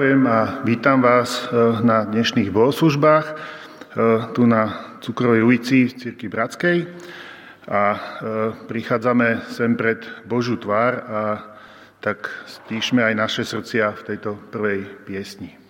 Pozdravujem a vítam vás e, na dnešných bohoslužbách e, tu na Cukrovej ulici v Cirky Bratskej a e, prichádzame sem pred Božú tvár a tak stíšme aj naše srdcia v tejto prvej piesni.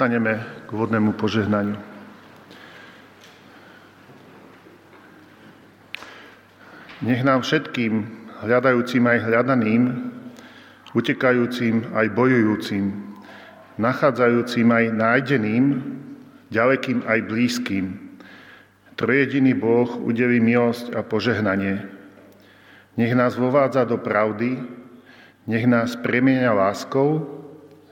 Postaneme k vodnému požehnaniu. Nech nám všetkým, hľadajúcim aj hľadaným, utekajúcim aj bojujúcim, nachádzajúcim aj nájdeným, ďalekým aj blízkym, trojediný Boh udeví milosť a požehnanie. Nech nás vovádza do pravdy, nech nás premieňa láskou,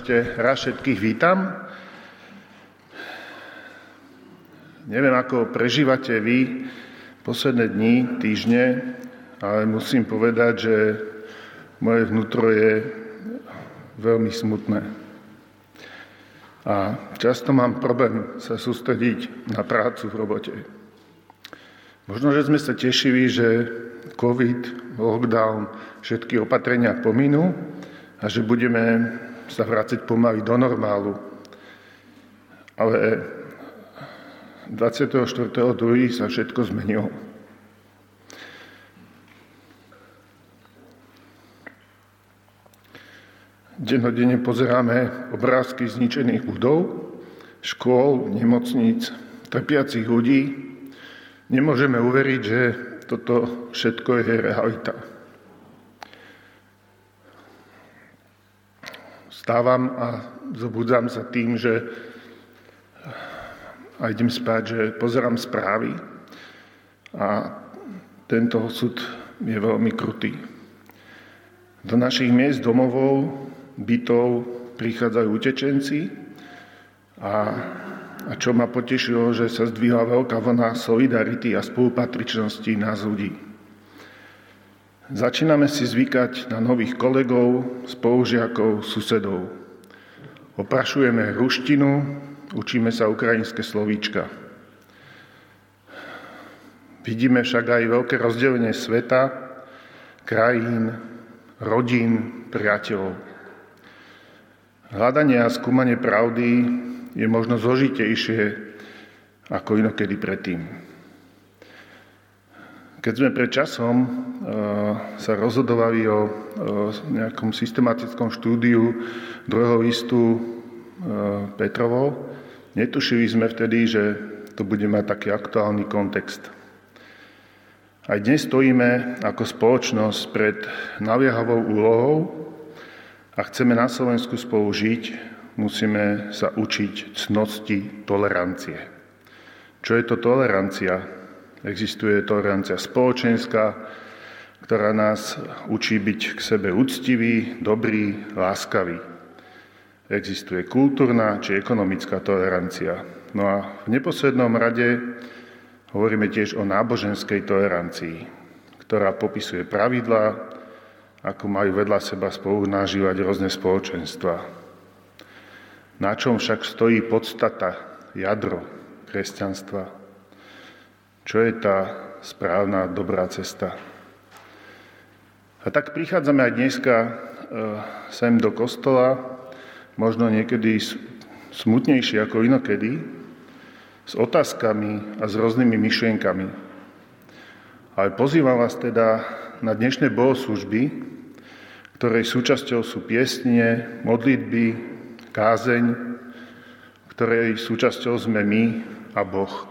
Ešte raz všetkých vítam. Neviem, ako prežívate vy posledné dni, týždne, ale musím povedať, že moje vnútro je veľmi smutné. A často mám problém sa sústrediť na prácu v robote. Možno, že sme sa tešili, že COVID, lockdown, všetky opatrenia pominú a že budeme sa vrácať pomaly do normálu. Ale 24.2. sa všetko zmenilo. Dennodenne pozeráme obrázky zničených budov, škôl, nemocníc, trpiacich ľudí. Nemôžeme uveriť, že toto všetko je realita. Stávam a zobudzam sa tým, že a idem spať, že pozerám správy a tento osud je veľmi krutý. Do našich miest domovov bytov prichádzajú utečenci a, a čo ma potešilo, že sa zdvihla veľká vlna solidarity a spolupatričnosti nás ľudí. Začíname si zvykať na nových kolegov, spolužiakov, susedov. Oprašujeme ruštinu, učíme sa ukrajinské slovíčka. Vidíme však aj veľké rozdelenie sveta, krajín, rodín, priateľov. Hľadanie a skúmanie pravdy je možno zložitejšie ako inokedy predtým. Keď sme pred časom uh, sa rozhodovali o, nejakom systematickom štúdiu druhého listu uh, Petrovou, netušili sme vtedy, že to bude mať taký aktuálny kontext. Aj dnes stojíme ako spoločnosť pred naliehavou úlohou, ak chceme na Slovensku spolu žiť, musíme sa učiť cnosti tolerancie. Čo je to tolerancia? Existuje tolerancia spoločenská, ktorá nás učí byť k sebe úctivý, dobrý, láskavý. Existuje kultúrna či ekonomická tolerancia. No a v neposlednom rade hovoríme tiež o náboženskej tolerancii, ktorá popisuje pravidlá, ako majú vedľa seba spolu nažívať rôzne spoločenstva. Na čom však stojí podstata, jadro kresťanstva? Čo je tá správna, dobrá cesta? A tak prichádzame aj dneska e, sem do kostola, možno niekedy smutnejšie ako inokedy, s otázkami a s rôznymi myšlienkami. Ale pozývam vás teda na dnešné bohoslužby, ktorej súčasťou sú piesne, modlitby, kázeň, ktorej súčasťou sme my a Boh.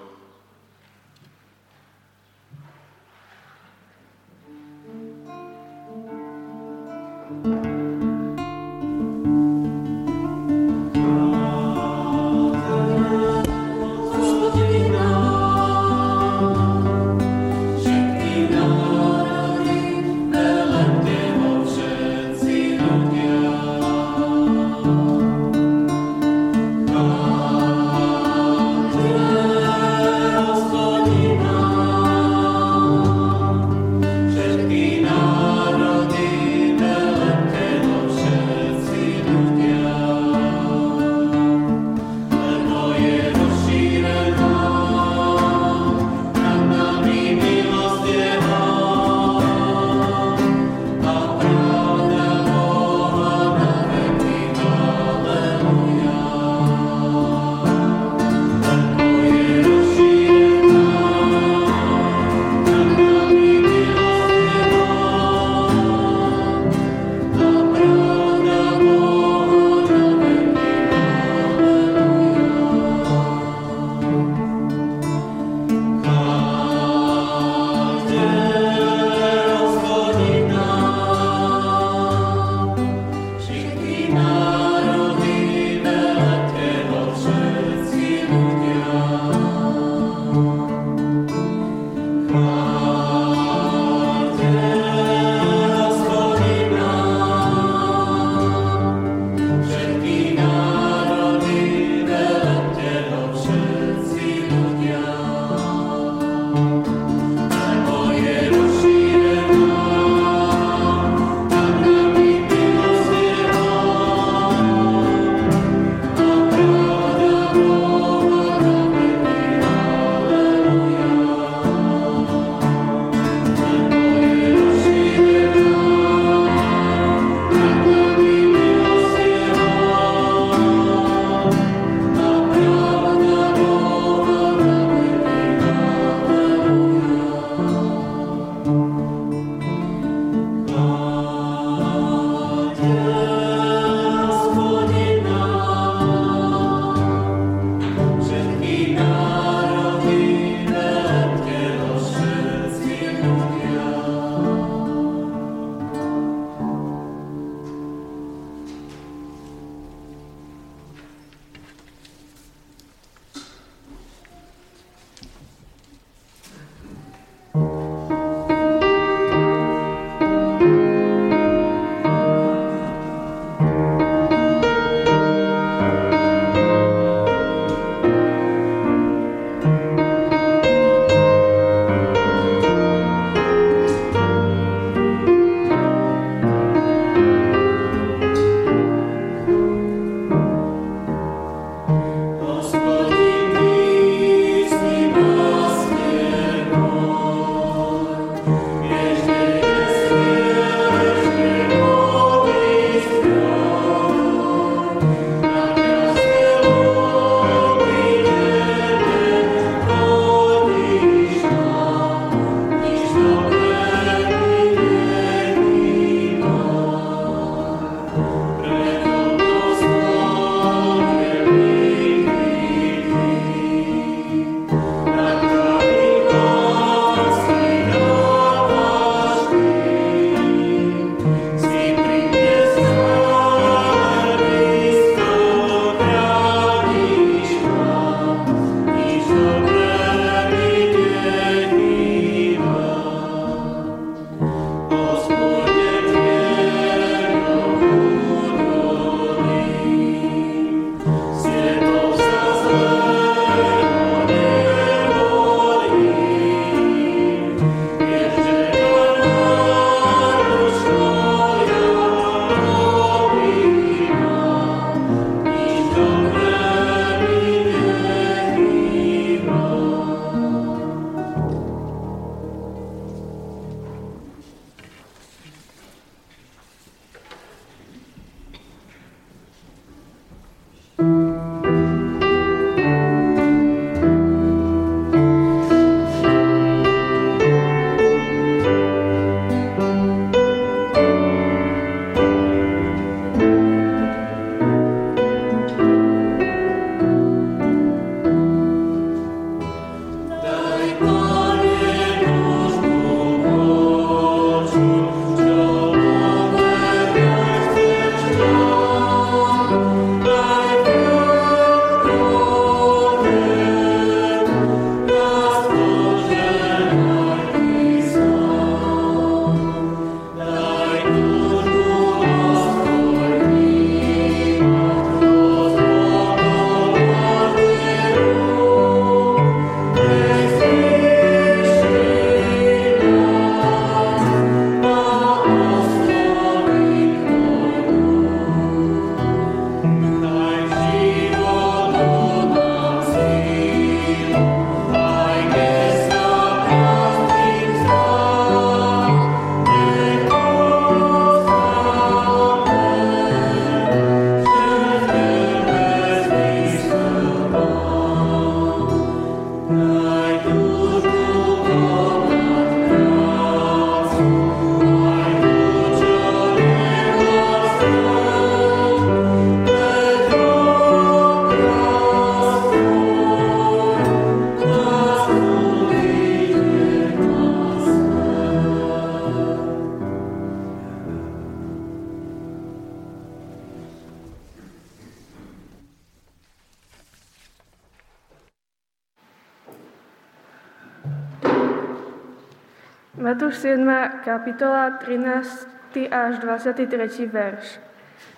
Kapitola 13. až 23. verš.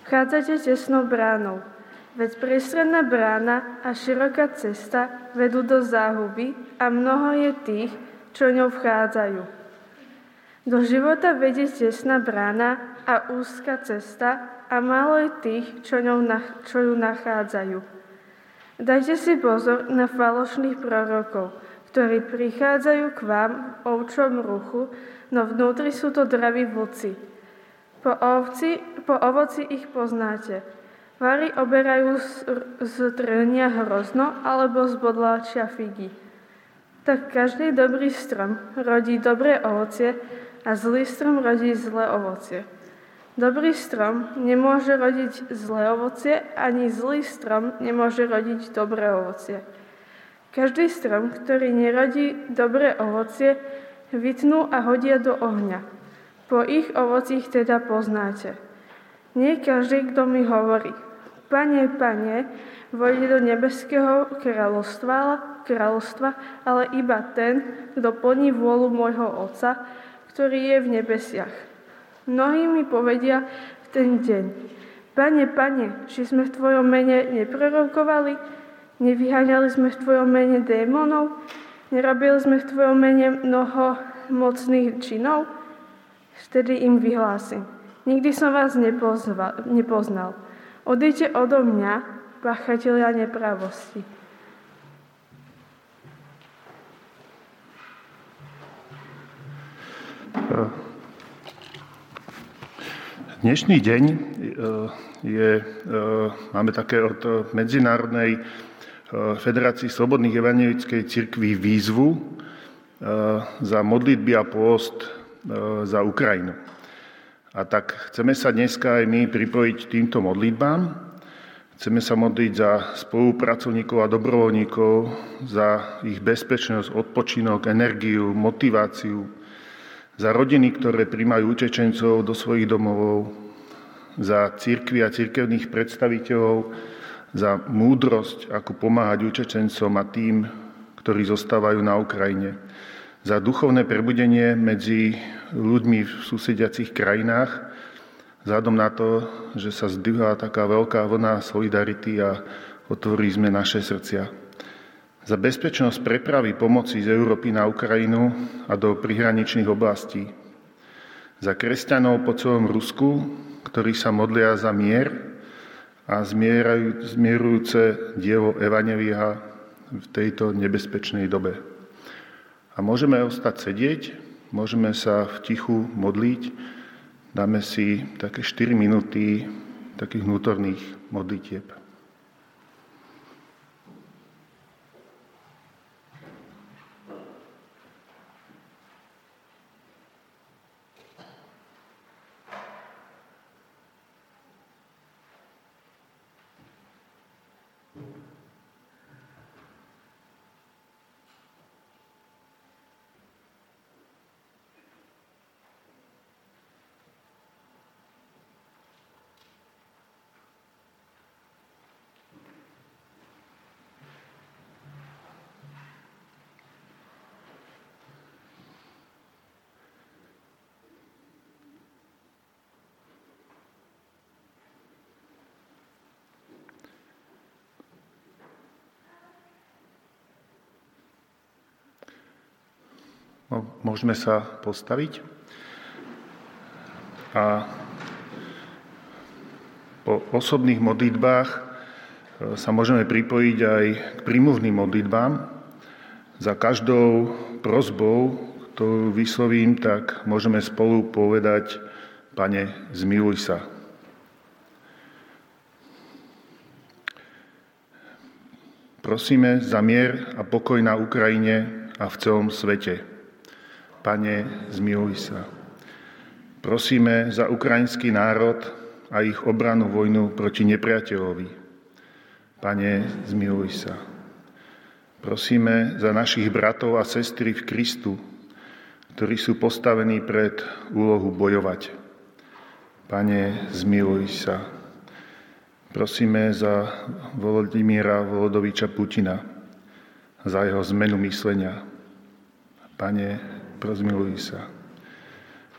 Vchádzate tesnou bránou, veď priestredná brána a široká cesta vedú do záhuby a mnoho je tých, čo ňou vchádzajú. Do života vedie tesná brána a úzka cesta a málo je tých, čo, ňou, čo ju nachádzajú. Dajte si pozor na falošných prorokov, ktorí prichádzajú k vám v ovčom ruchu, no vnútri sú to draví vlci. Po, ovci, po ovoci ich poznáte. Vary oberajú z, z trnia hrozno alebo z bodláčia figy. Tak každý dobrý strom rodí dobré ovocie a zlý strom rodí zlé ovocie. Dobrý strom nemôže rodiť zlé ovocie, ani zlý strom nemôže rodiť dobré ovocie. Každý strom, ktorý nerodí dobré ovocie, vytnú a hodia do ohňa. Po ich ovocích teda poznáte. Nie každý, kto mi hovorí, Pane, Pane, vojde do nebeského kráľovstva, kráľovstva, ale iba ten, kto plní vôľu môjho Otca, ktorý je v nebesiach. Mnohí mi povedia v ten deň, Pane, Pane, či sme v Tvojom mene neprorokovali, Nevyháňali sme v Tvojom mene démonov? Nerobili sme v Tvojom mene mnoho mocných činov? Vtedy im vyhlásim. Nikdy som vás nepozval, nepoznal. Odejte odo mňa, pachatelia nepravosti. Dnešný deň e, je, e, máme také od Medzinárodnej Federácii Slobodných evangelickej cirkví výzvu e, za modlitby a pôst e, za Ukrajinu. A tak chceme sa dneska aj my pripojiť týmto modlitbám. Chceme sa modliť za spolupracovníkov a dobrovoľníkov, za ich bezpečnosť, odpočinok, energiu, motiváciu, za rodiny, ktoré príjmajú utečencov do svojich domovov, za církvy a církevných predstaviteľov, za múdrosť, ako pomáhať utečencom a tým, ktorí zostávajú na Ukrajine, za duchovné prebudenie medzi ľuďmi v susediacich krajinách, vzhľadom na to, že sa zdvihla taká veľká vlna solidarity a otvorí sme naše srdcia. Za bezpečnosť prepravy pomoci z Európy na Ukrajinu a do prihraničných oblastí. Za kresťanov po celom Rusku, ktorí sa modlia za mier a zmierujúce dielo Evanelia v tejto nebezpečnej dobe. A môžeme ostať sedieť, môžeme sa v tichu modliť, dáme si také 4 minúty takých vnútorných modlitieb. No, môžeme sa postaviť a po osobných modlitbách e, sa môžeme pripojiť aj k prímluvným modlitbám. Za každou prozbou, ktorú vyslovím, tak môžeme spolu povedať, Pane, zmiluj sa. Prosíme za mier a pokoj na Ukrajine a v celom svete. Pane, zmiluj sa. Prosíme za ukrajinský národ a ich obranu vojnu proti nepriateľovi. Pane, zmiluj sa. Prosíme za našich bratov a sestry v Kristu, ktorí sú postavení pred úlohu bojovať. Pane, zmiluj sa. Prosíme za Volodymíra Volodoviča Putina, za jeho zmenu myslenia. Pane, rozmiluj sa.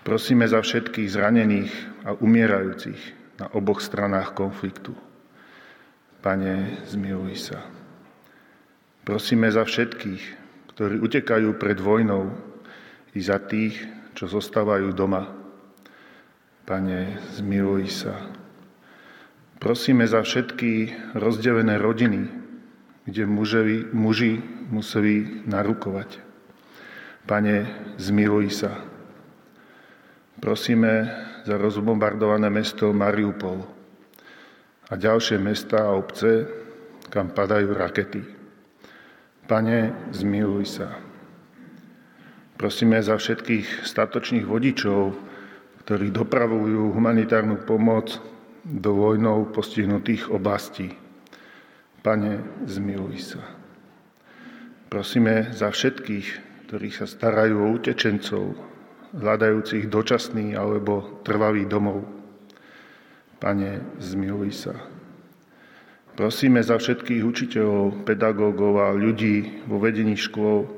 Prosíme za všetkých zranených a umierajúcich na oboch stranách konfliktu. Pane, zmiluj sa. Prosíme za všetkých, ktorí utekajú pred vojnou i za tých, čo zostávajú doma. Pane, zmiluj sa. Prosíme za všetky rozdelené rodiny, kde muži, muži museli narukovať. Pane, zmiluj sa. Prosíme za rozbombardované mesto Mariupol a ďalšie mesta a obce, kam padajú rakety. Pane, zmiluj sa. Prosíme za všetkých statočných vodičov, ktorí dopravujú humanitárnu pomoc do vojnou postihnutých oblastí. Pane, zmiluj sa. Prosíme za všetkých, ktorí sa starajú o utečencov, hľadajúcich dočasný alebo trvalý domov. Pane, zmiluj sa. Prosíme za všetkých učiteľov, pedagógov a ľudí vo vedení škôl,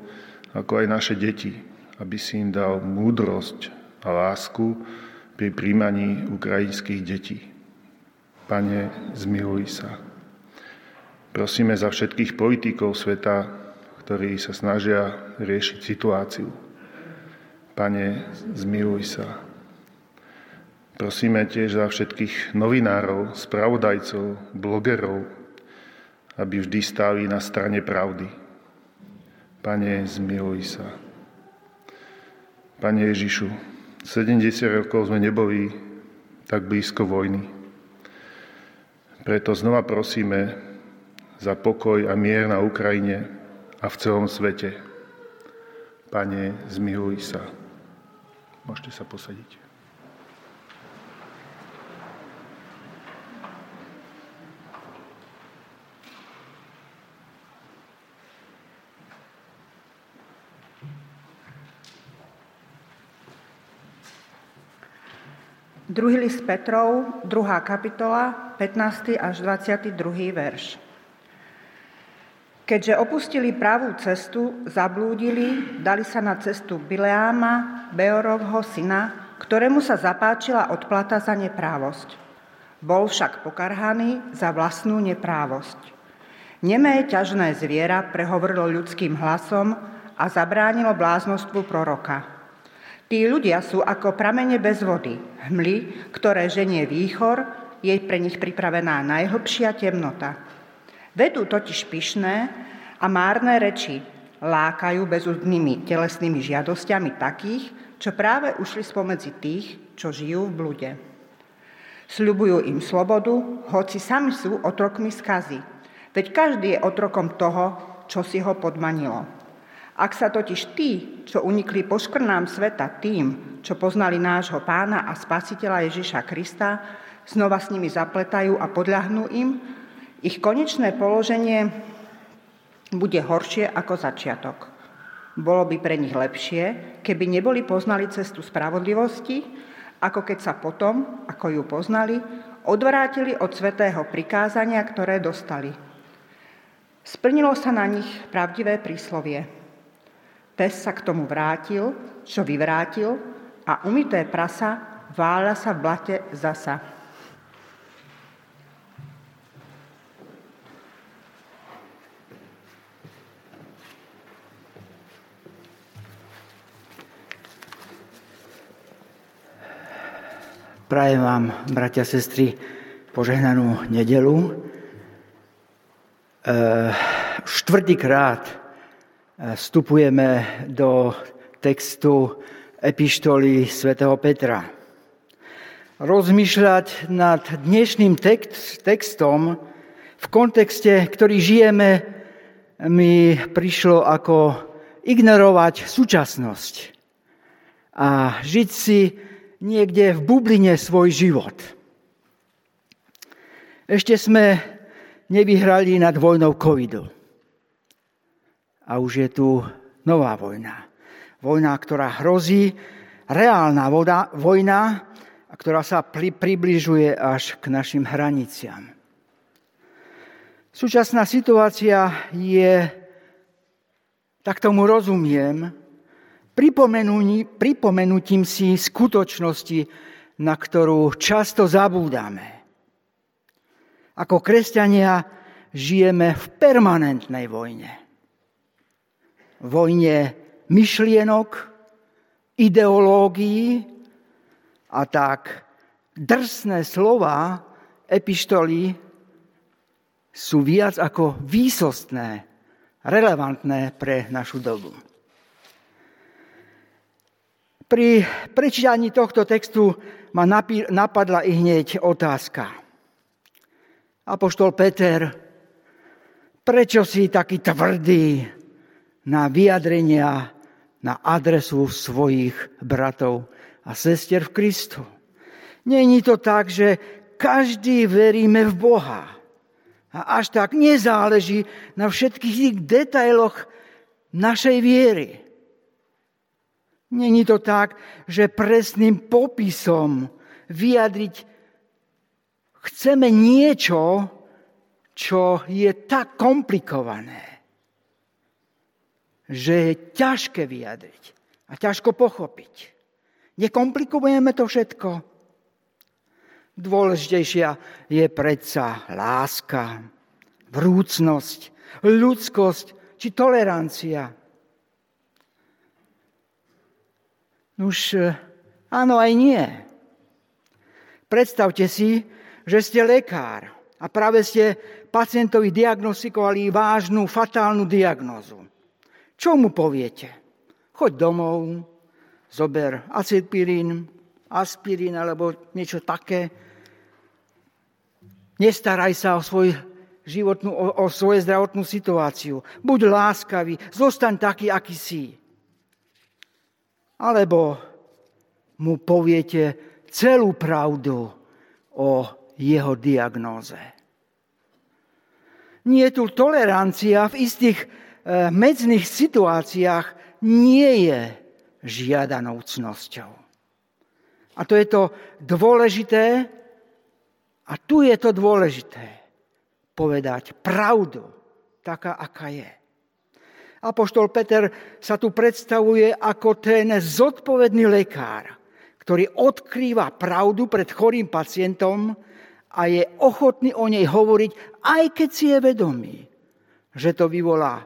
ako aj naše deti, aby si im dal múdrosť a lásku pri príjmaní ukrajinských detí. Pane, zmiluj sa. Prosíme za všetkých politikov sveta, ktorí sa snažia riešiť situáciu. Pane, zmiluj sa. Prosíme tiež za všetkých novinárov, spravodajcov, blogerov, aby vždy stáli na strane pravdy. Pane, zmiluj sa. Pane Ježišu, 70 rokov sme neboli tak blízko vojny. Preto znova prosíme za pokoj a mier na Ukrajine a v celom svete. Pane, zmiluj sa. Môžete sa posadiť. Druhý list Petrov, 2. kapitola, 15. až 22. verš. Keďže opustili pravú cestu, zablúdili, dali sa na cestu Bileáma, Beorovho syna, ktorému sa zapáčila odplata za neprávosť. Bol však pokarhaný za vlastnú neprávosť. Nemé ťažné zviera prehovorilo ľudským hlasom a zabránilo bláznostvu proroka. Tí ľudia sú ako pramene bez vody, hmly, ktoré ženie výchor, je pre nich pripravená najhlbšia temnota. Vedú totiž pyšné a márne reči, lákajú bezúdnymi telesnými žiadosťami takých, čo práve ušli spomedzi tých, čo žijú v blude. Sľubujú im slobodu, hoci sami sú otrokmi skazy. Veď každý je otrokom toho, čo si ho podmanilo. Ak sa totiž tí, čo unikli poškrnám sveta tým, čo poznali nášho pána a spasiteľa Ježiša Krista, znova s nimi zapletajú a podľahnú im, ich konečné položenie bude horšie ako začiatok. Bolo by pre nich lepšie, keby neboli poznali cestu spravodlivosti, ako keď sa potom, ako ju poznali, odvrátili od svetého prikázania, ktoré dostali. Splnilo sa na nich pravdivé príslovie – Pes sa k tomu vrátil, čo vyvrátil a umité prasa váľa sa v blate zasa. Prajem vám, bratia a sestry, požehnanú nedelu. E, štvrtýkrát vstupujeme do textu epištoly svätého Petra. Rozmýšľať nad dnešným text, textom v kontexte, ktorý žijeme, mi prišlo ako ignorovať súčasnosť a žiť si niekde v bubline svoj život. Ešte sme nevyhrali nad vojnou covidu a už je tu nová vojna. Vojna, ktorá hrozí, reálna voda, vojna, ktorá sa pri, približuje až k našim hraniciam. Súčasná situácia je, tak tomu rozumiem, pripomenutím si skutočnosti, na ktorú často zabúdame. Ako kresťania žijeme v permanentnej vojne. Vojne myšlienok, ideológií a tak drsné slova epištoly sú viac ako výsostné, relevantné pre našu dobu. Pri prečítaní tohto textu ma napadla i hneď otázka. Apoštol Peter, prečo si taký tvrdý na vyjadrenia na adresu svojich bratov a sestier v Kristu? Není to tak, že každý veríme v Boha. A až tak nezáleží na všetkých tých detailoch našej viery. Není to tak, že presným popisom vyjadriť chceme niečo, čo je tak komplikované, že je ťažké vyjadriť a ťažko pochopiť. Nekomplikujeme to všetko. Dôležitejšia je predsa láska, vrúcnosť, ľudskosť či tolerancia. Už áno aj nie. Predstavte si, že ste lekár a práve ste pacientovi diagnostikovali vážnu, fatálnu diagnozu. Čo mu poviete? Choď domov, zober acetpirín, aspirín alebo niečo také, Nestaraj sa o, svoj životnú, o, o svoju zdravotnú situáciu. Buď láskavý, zostaň taký, aký si. Alebo mu poviete celú pravdu o jeho diagnóze. Nie tu tolerancia v istých e, medzných situáciách nie je žiadanou cnosťou. A to je to dôležité, a tu je to dôležité. Povedať pravdu, taká, aká je. Apoštol Peter sa tu predstavuje ako ten zodpovedný lekár, ktorý odkrýva pravdu pred chorým pacientom a je ochotný o nej hovoriť, aj keď si je vedomý, že to vyvolá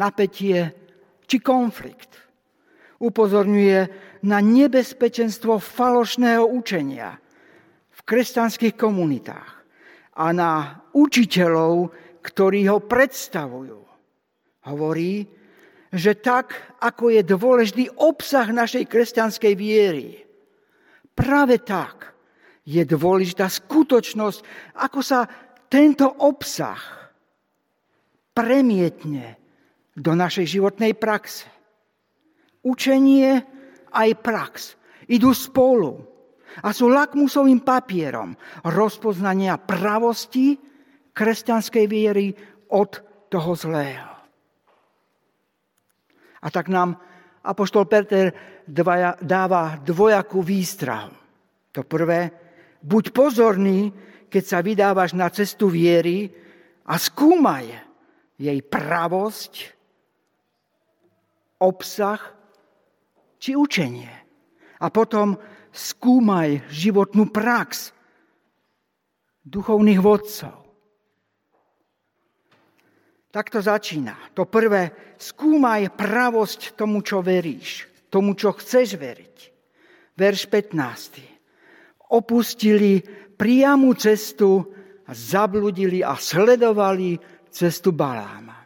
napätie či konflikt. Upozorňuje na nebezpečenstvo falošného učenia – kresťanských komunitách a na učiteľov, ktorí ho predstavujú. Hovorí, že tak, ako je dôležitý obsah našej kresťanskej viery, práve tak je dôležitá skutočnosť, ako sa tento obsah premietne do našej životnej praxe. Učenie aj prax idú spolu a sú lakmusovým papierom rozpoznania pravosti kresťanskej viery od toho zlého. A tak nám Apoštol Peter dáva dvojakú výstrahu. To prvé, buď pozorný, keď sa vydávaš na cestu viery a skúmaj jej pravosť, obsah či učenie. A potom skúmaj životnú prax duchovných vodcov. Tak to začína. To prvé, skúmaj pravosť tomu, čo veríš, tomu, čo chceš veriť. Verš 15. Opustili priamu cestu a zabludili a sledovali cestu Baláma.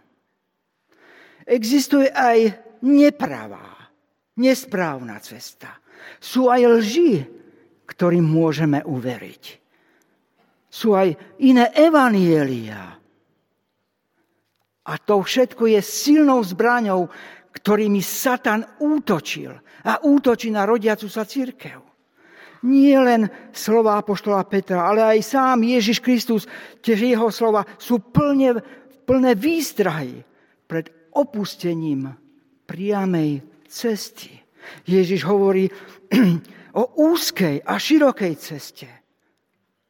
Existuje aj nepravá, nesprávna cesta. Sú aj lži, ktorým môžeme uveriť. Sú aj iné evanielia. A to všetko je silnou zbraňou, ktorými Satan útočil a útočí na rodiacu sa církev. Nie len slova Apoštola Petra, ale aj sám Ježiš Kristus, tiež jeho slova sú plne, plné výstrahy pred opustením priamej cesty. Ježiš hovorí o úzkej a širokej ceste.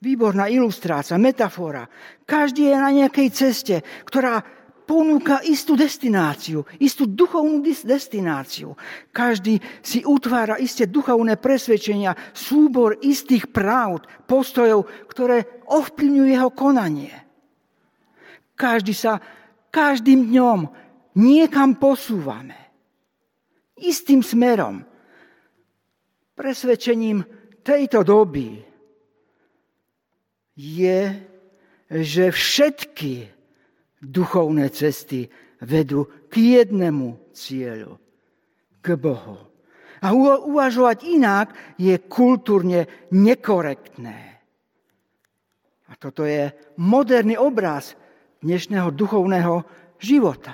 Výborná ilustrácia, metafora. Každý je na nejakej ceste, ktorá ponúka istú destináciu, istú duchovnú destináciu. Každý si utvára isté duchovné presvedčenia, súbor istých pravd, postojov, ktoré ovplyvňujú jeho konanie. Každý sa každým dňom niekam posúvame. Istým smerom. Presvedčením tejto doby je, že všetky duchovné cesty vedú k jednému cieľu, k Bohu. A uvažovať inak je kultúrne nekorektné. A toto je moderný obraz dnešného duchovného života.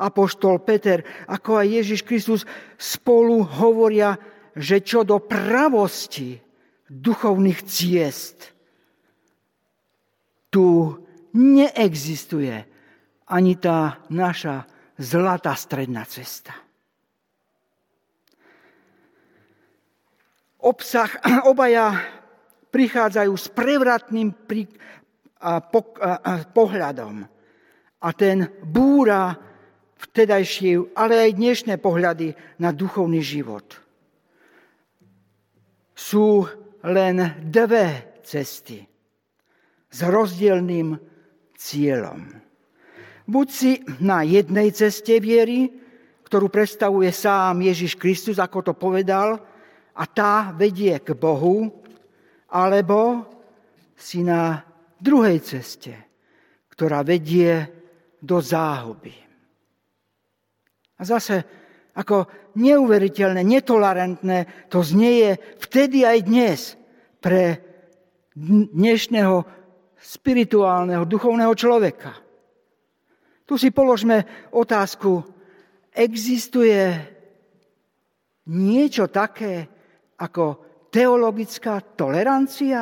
Apoštol Peter, ako aj Ježiš Kristus spolu hovoria, že čo do pravosti duchovných ciest, tu neexistuje ani tá naša zlatá stredná cesta. Obsah obaja prichádzajú s prevratným pohľadom. A ten búra vtedajšie, ale aj dnešné pohľady na duchovný život. Sú len dve cesty s rozdielným cieľom. Buď si na jednej ceste viery, ktorú predstavuje sám Ježiš Kristus, ako to povedal, a tá vedie k Bohu, alebo si na druhej ceste, ktorá vedie do záhuby. A zase, ako neuveriteľné, netolerantné, to znieje vtedy aj dnes pre dnešného spirituálneho, duchovného človeka. Tu si položme otázku, existuje niečo také ako teologická tolerancia?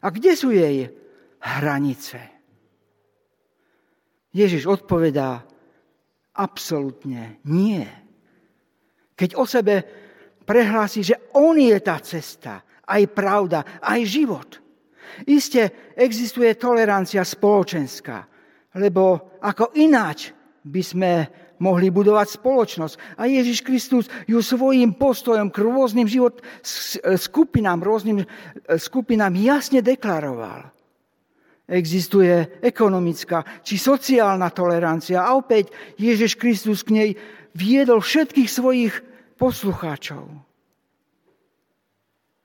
A kde sú jej hranice? Ježiš odpovedá, absolútne nie. Keď o sebe prehlási, že on je tá cesta, aj pravda, aj život – Isté existuje tolerancia spoločenská, lebo ako ináč by sme mohli budovať spoločnosť. A Ježiš Kristus ju svojim postojom k rôznym život skupinám, rôznym skupinám jasne deklaroval. Existuje ekonomická či sociálna tolerancia a opäť Ježiš Kristus k nej viedol všetkých svojich poslucháčov.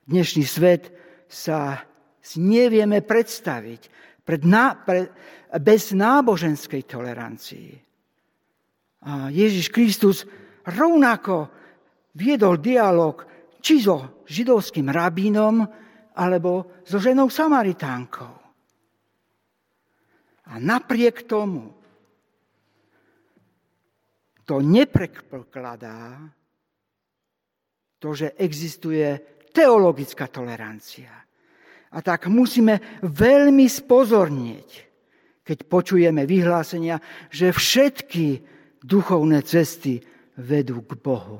Dnešný svet sa si nevieme predstaviť pred ná, pre, bez náboženskej tolerancii. A Ježiš Kristus rovnako viedol dialog či so židovským rabínom, alebo so ženou Samaritánkou. A napriek tomu to neprekladá to, že existuje teologická tolerancia. A tak musíme veľmi spozornieť, keď počujeme vyhlásenia, že všetky duchovné cesty vedú k Bohu.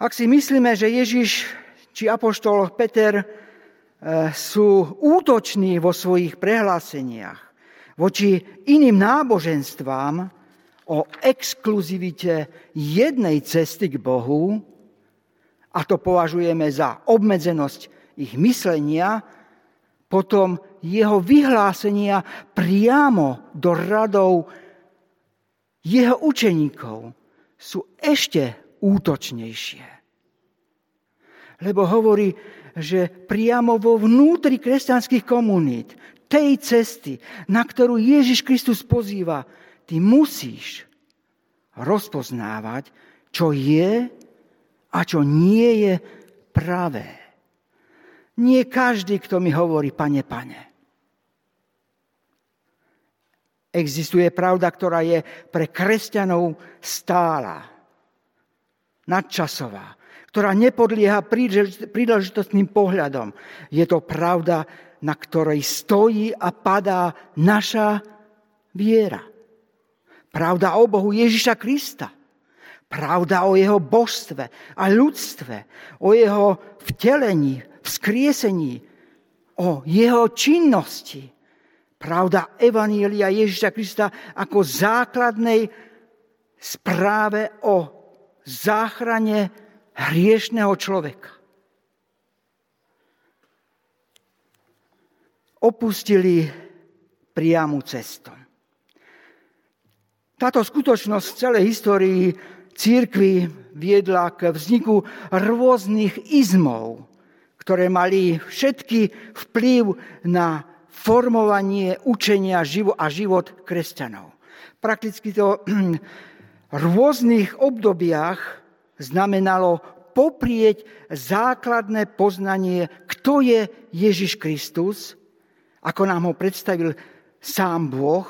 Ak si myslíme, že Ježiš či apoštol Peter e, sú útoční vo svojich prehláseniach voči iným náboženstvám o exkluzivite jednej cesty k Bohu, a to považujeme za obmedzenosť ich myslenia, potom jeho vyhlásenia priamo do radov jeho učeníkov sú ešte útočnejšie. Lebo hovorí, že priamo vo vnútri kresťanských komunít, tej cesty, na ktorú Ježiš Kristus pozýva, ty musíš rozpoznávať, čo je a čo nie je pravé. Nie každý, kto mi hovorí, pane, pane. Existuje pravda, ktorá je pre kresťanov stála, nadčasová, ktorá nepodlieha príležitostným pohľadom. Je to pravda, na ktorej stojí a padá naša viera. Pravda o Bohu Ježiša Krista – Pravda o jeho božstve a ľudstve, o jeho vtelení, vzkriesení, o jeho činnosti pravda Evanília Ježiša Krista ako základnej správe o záchrane hriešného človeka. Opustili priamu cestu. Táto skutočnosť v celej histórii církvy viedla k vzniku rôznych izmov, ktoré mali všetky vplyv na formovanie učenia a život kresťanov. Prakticky to v rôznych obdobiach znamenalo poprieť základné poznanie, kto je Ježiš Kristus, ako nám ho predstavil sám Boh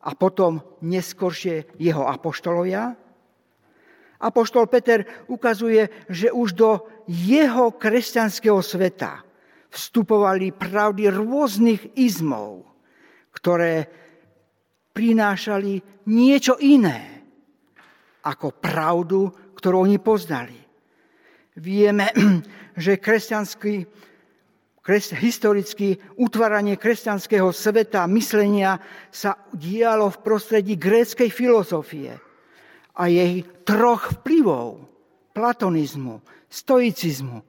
a potom neskoršie jeho apoštolovia. Apoštol Peter ukazuje, že už do jeho kresťanského sveta vstupovali pravdy rôznych izmov, ktoré prinášali niečo iné ako pravdu, ktorú oni poznali. Vieme, že kresťanský historicky utváranie kresťanského sveta, myslenia sa dialo v prostredí gréckej filozofie a jej troch vplyvov, platonizmu, stoicizmu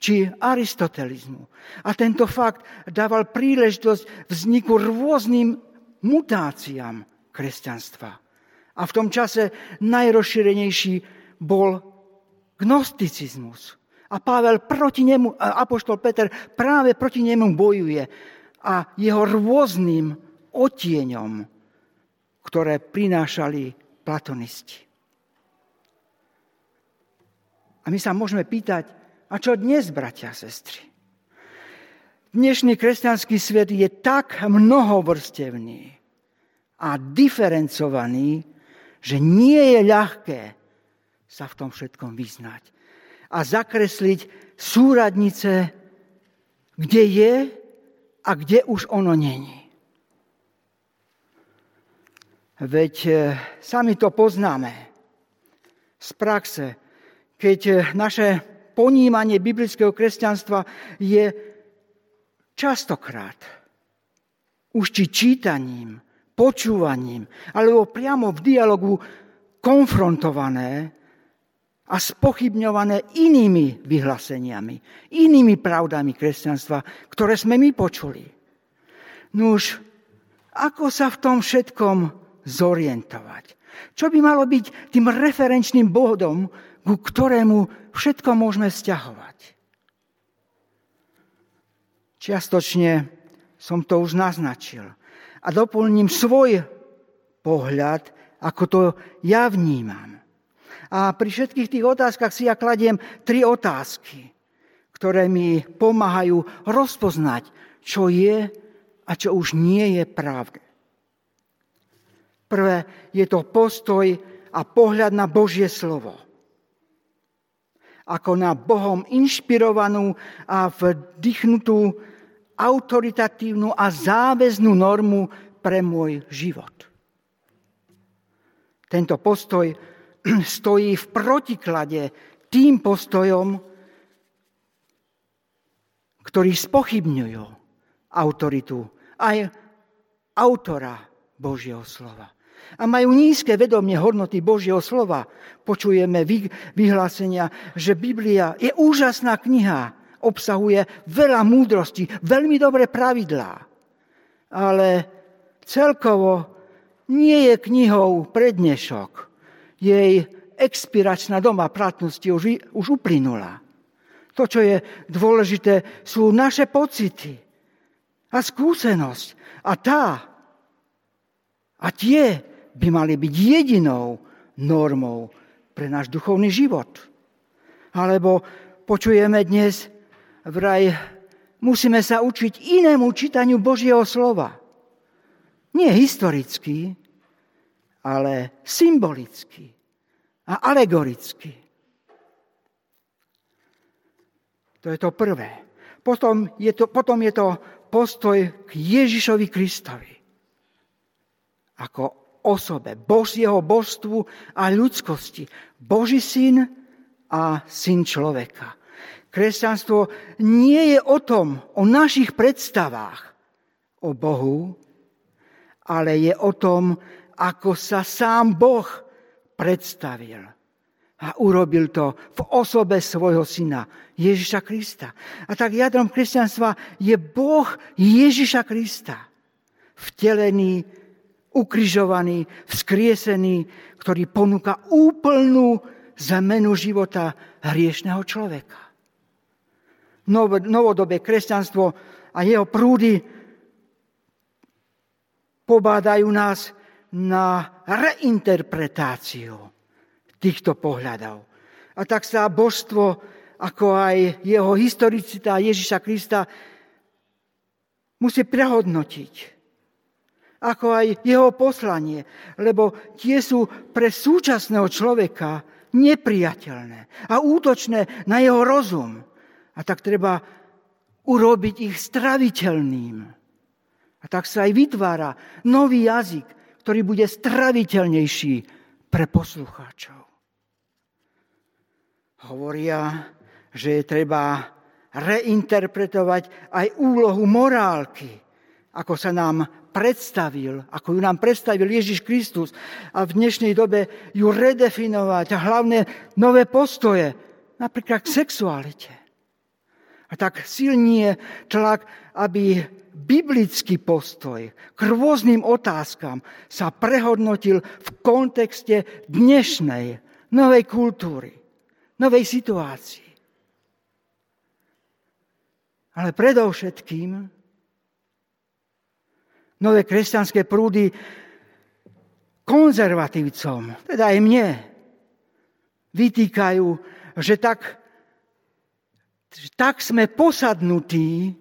či aristotelizmu. A tento fakt dával príležitosť vzniku rôznym mutáciám kresťanstva. A v tom čase najrozšírenejší bol gnosticizmus, a Pavel proti nemu, Apoštol Peter práve proti nemu bojuje a jeho rôznym otieňom, ktoré prinášali platonisti. My sa môžeme pýtať, a čo dnes, bratia a sestry? Dnešný kresťanský svet je tak mnohovrstevný a diferencovaný, že nie je ľahké sa v tom všetkom vyznať a zakresliť súradnice, kde je a kde už ono není. Veď e, sami to poznáme z praxe, keď e, naše ponímanie biblického kresťanstva je častokrát už či čítaním, počúvaním, alebo priamo v dialogu konfrontované a spochybňované inými vyhláseniami, inými pravdami kresťanstva, ktoré sme my počuli. Nuž, ako sa v tom všetkom zorientovať? Čo by malo byť tým referenčným bodom, ku ktorému všetko môžeme vzťahovať? Čiastočne som to už naznačil. A doplním svoj pohľad, ako to ja vnímam. A pri všetkých tých otázkach si ja kladiem tri otázky, ktoré mi pomáhajú rozpoznať, čo je a čo už nie je pravda. Prvé je to postoj a pohľad na Božie slovo. Ako na Bohom inšpirovanú a vdychnutú autoritatívnu a záväznú normu pre môj život. Tento postoj stojí v protiklade tým postojom, ktorí spochybňujú autoritu aj autora Božieho slova. A majú nízke vedomie hodnoty Božieho slova. Počujeme vyhlásenia, že Biblia je úžasná kniha, obsahuje veľa múdrosti, veľmi dobré pravidlá. Ale celkovo nie je knihou pre dnešok jej expiračná doma platnosti už, už uplynula. To, čo je dôležité, sú naše pocity a skúsenosť. A tá a tie by mali byť jedinou normou pre náš duchovný život. Alebo počujeme dnes vraj, musíme sa učiť inému čítaniu Božieho slova. Nie historicky, ale symbolicky a alegoricky. To je to prvé. Potom je to, potom je to postoj k Ježišovi Kristovi. Ako osobe, Božieho božstvu a ľudskosti. Boží syn a syn človeka. Kresťanstvo nie je o tom, o našich predstavách o Bohu, ale je o tom, ako sa sám Boh predstavil. A urobil to v osobe svojho syna, Ježiša Krista. A tak jadrom kresťanstva je Boh Ježiša Krista. Vtelený, ukrižovaný, vzkriesený, ktorý ponúka úplnú zmenu života hriešného človeka. Novodobé kresťanstvo a jeho prúdy pobádajú nás na reinterpretáciu týchto pohľadov. A tak sa božstvo, ako aj jeho historicita Ježiša Krista, musí prehodnotiť. Ako aj jeho poslanie, lebo tie sú pre súčasného človeka nepriateľné a útočné na jeho rozum. A tak treba urobiť ich straviteľným. A tak sa aj vytvára nový jazyk, ktorý bude straviteľnejší pre poslucháčov. Hovoria, že je treba reinterpretovať aj úlohu morálky, ako sa nám predstavil, ako ju nám predstavil Ježiš Kristus a v dnešnej dobe ju redefinovať a hlavne nové postoje, napríklad k sexualite. A tak silný je tlak, aby biblický postoj k rôznym otázkam sa prehodnotil v kontexte dnešnej novej kultúry, novej situácii. Ale predovšetkým nové kresťanské prúdy konzervatívcom, teda aj mne, vytýkajú, že tak, tak sme posadnutí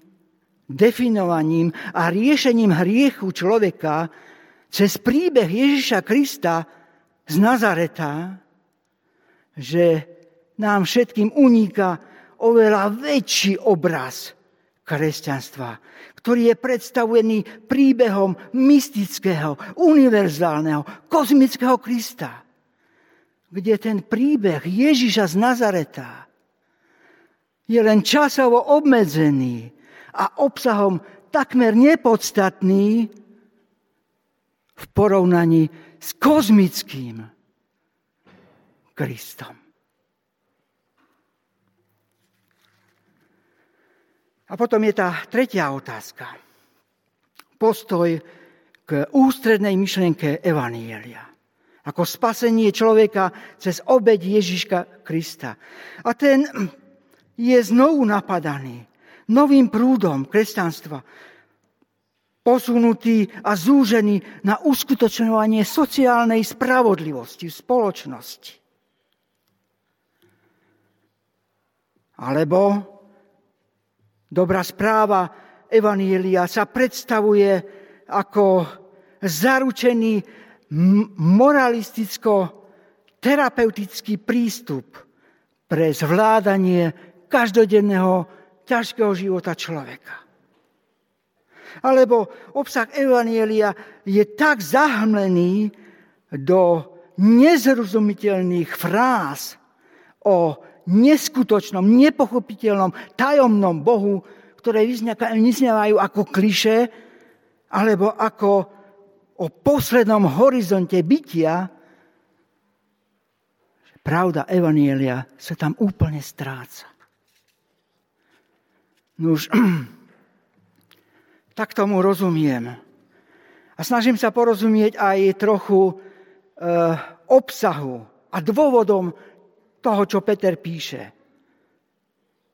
definovaním a riešením hriechu človeka cez príbeh Ježiša Krista z Nazareta, že nám všetkým uniká oveľa väčší obraz kresťanstva, ktorý je predstavený príbehom mystického, univerzálneho, kozmického Krista, kde ten príbeh Ježiša z Nazareta je len časovo obmedzený a obsahom takmer nepodstatný v porovnaní s kozmickým Kristom. A potom je tá tretia otázka. Postoj k ústrednej myšlienke Evanielia. Ako spasenie človeka cez obed Ježiška Krista. A ten je znovu napadaný novým prúdom kresťanstva, posunutý a zúžený na uskutočňovanie sociálnej spravodlivosti v spoločnosti. Alebo dobrá správa Evanielia sa predstavuje ako zaručený moralisticko-terapeutický prístup pre zvládanie každodenného ťažkého života človeka. Alebo obsah Evanielia je tak zahmlený do nezrozumiteľných fráz o neskutočnom, nepochopiteľnom, tajomnom Bohu, ktoré vyznievajú ako kliše, alebo ako o poslednom horizonte bytia, pravda Evanielia sa tam úplne stráca. No tak tomu rozumiem. A snažím sa porozumieť aj trochu e, obsahu a dôvodom toho, čo Peter píše.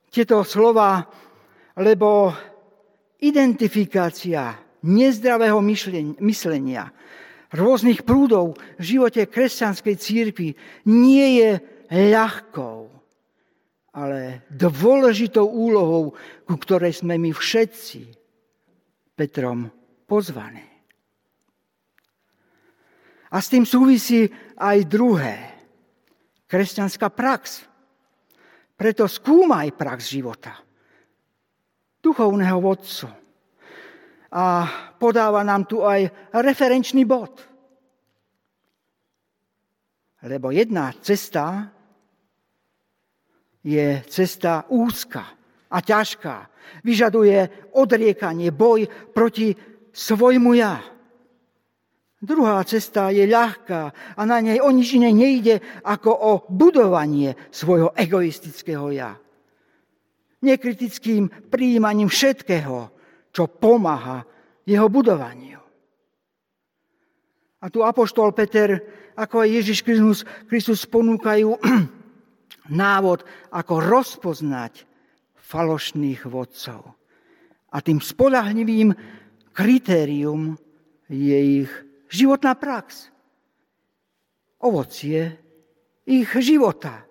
Tieto slova, lebo identifikácia nezdravého myslenia, rôznych prúdov v živote kresťanskej církvy nie je ľahkou ale dôležitou úlohou, ku ktorej sme my všetci Petrom pozvaní. A s tým súvisí aj druhé. Kresťanská prax. Preto skúmaj prax života. Duchovného vodcu. A podáva nám tu aj referenčný bod. Lebo jedna cesta je cesta úzka a ťažká. Vyžaduje odriekanie, boj proti svojmu ja. Druhá cesta je ľahká a na nej o nič iné nejde ako o budovanie svojho egoistického ja. Nekritickým príjmaním všetkého, čo pomáha jeho budovaniu. A tu Apoštol Peter, ako aj Ježiš Kristus, Kristus ponúkajú návod, ako rozpoznať falošných vodcov. A tým spolahlivým kritérium je ich životná prax. Ovocie ich života,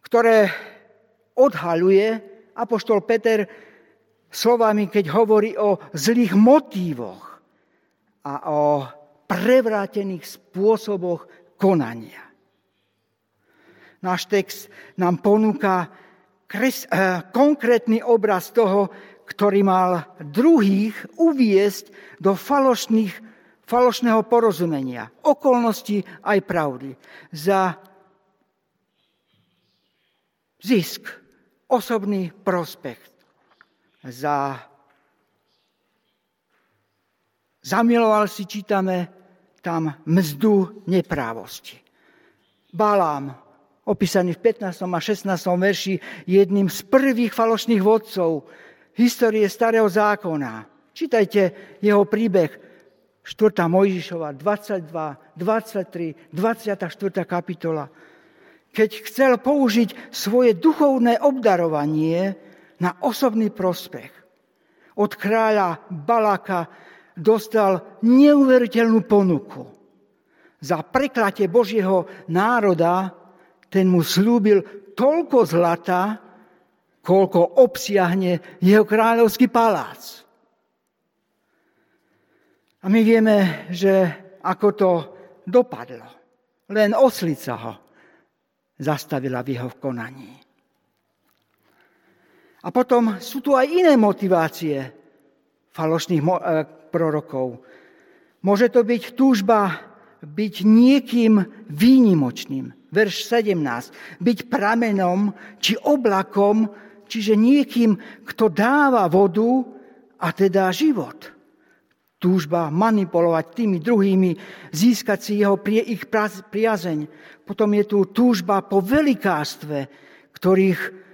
ktoré odhaľuje Apoštol Peter slovami, keď hovorí o zlých motívoch a o prevrátených spôsoboch konania. Náš text nám ponúka eh, konkrétny obraz toho, ktorý mal druhých uviesť do falošných, falošného porozumenia, okolností aj pravdy. Za zisk, osobný prospekt, za zamiloval si, čítame tam mzdu neprávosti. Balám, opísaný v 15. a 16. verši, jedným z prvých falošných vodcov histórie starého zákona. Čítajte jeho príbeh 4. Mojžišova, 22, 23, 24. kapitola. Keď chcel použiť svoje duchovné obdarovanie, na osobný prospech. Od kráľa Balaka dostal neuveriteľnú ponuku. Za preklatie Božieho národa ten mu slúbil toľko zlata, koľko obsiahne jeho kráľovský palác. A my vieme, že ako to dopadlo. Len oslica ho zastavila v jeho konaní. A potom sú tu aj iné motivácie falošných e, prorokov. Môže to byť túžba byť niekým výnimočným. Verš 17. Byť pramenom či oblakom, čiže niekým, kto dáva vodu a teda život. Túžba manipulovať tými druhými, získať si jeho, ich priazeň. Potom je tu túžba po velikástve, ktorých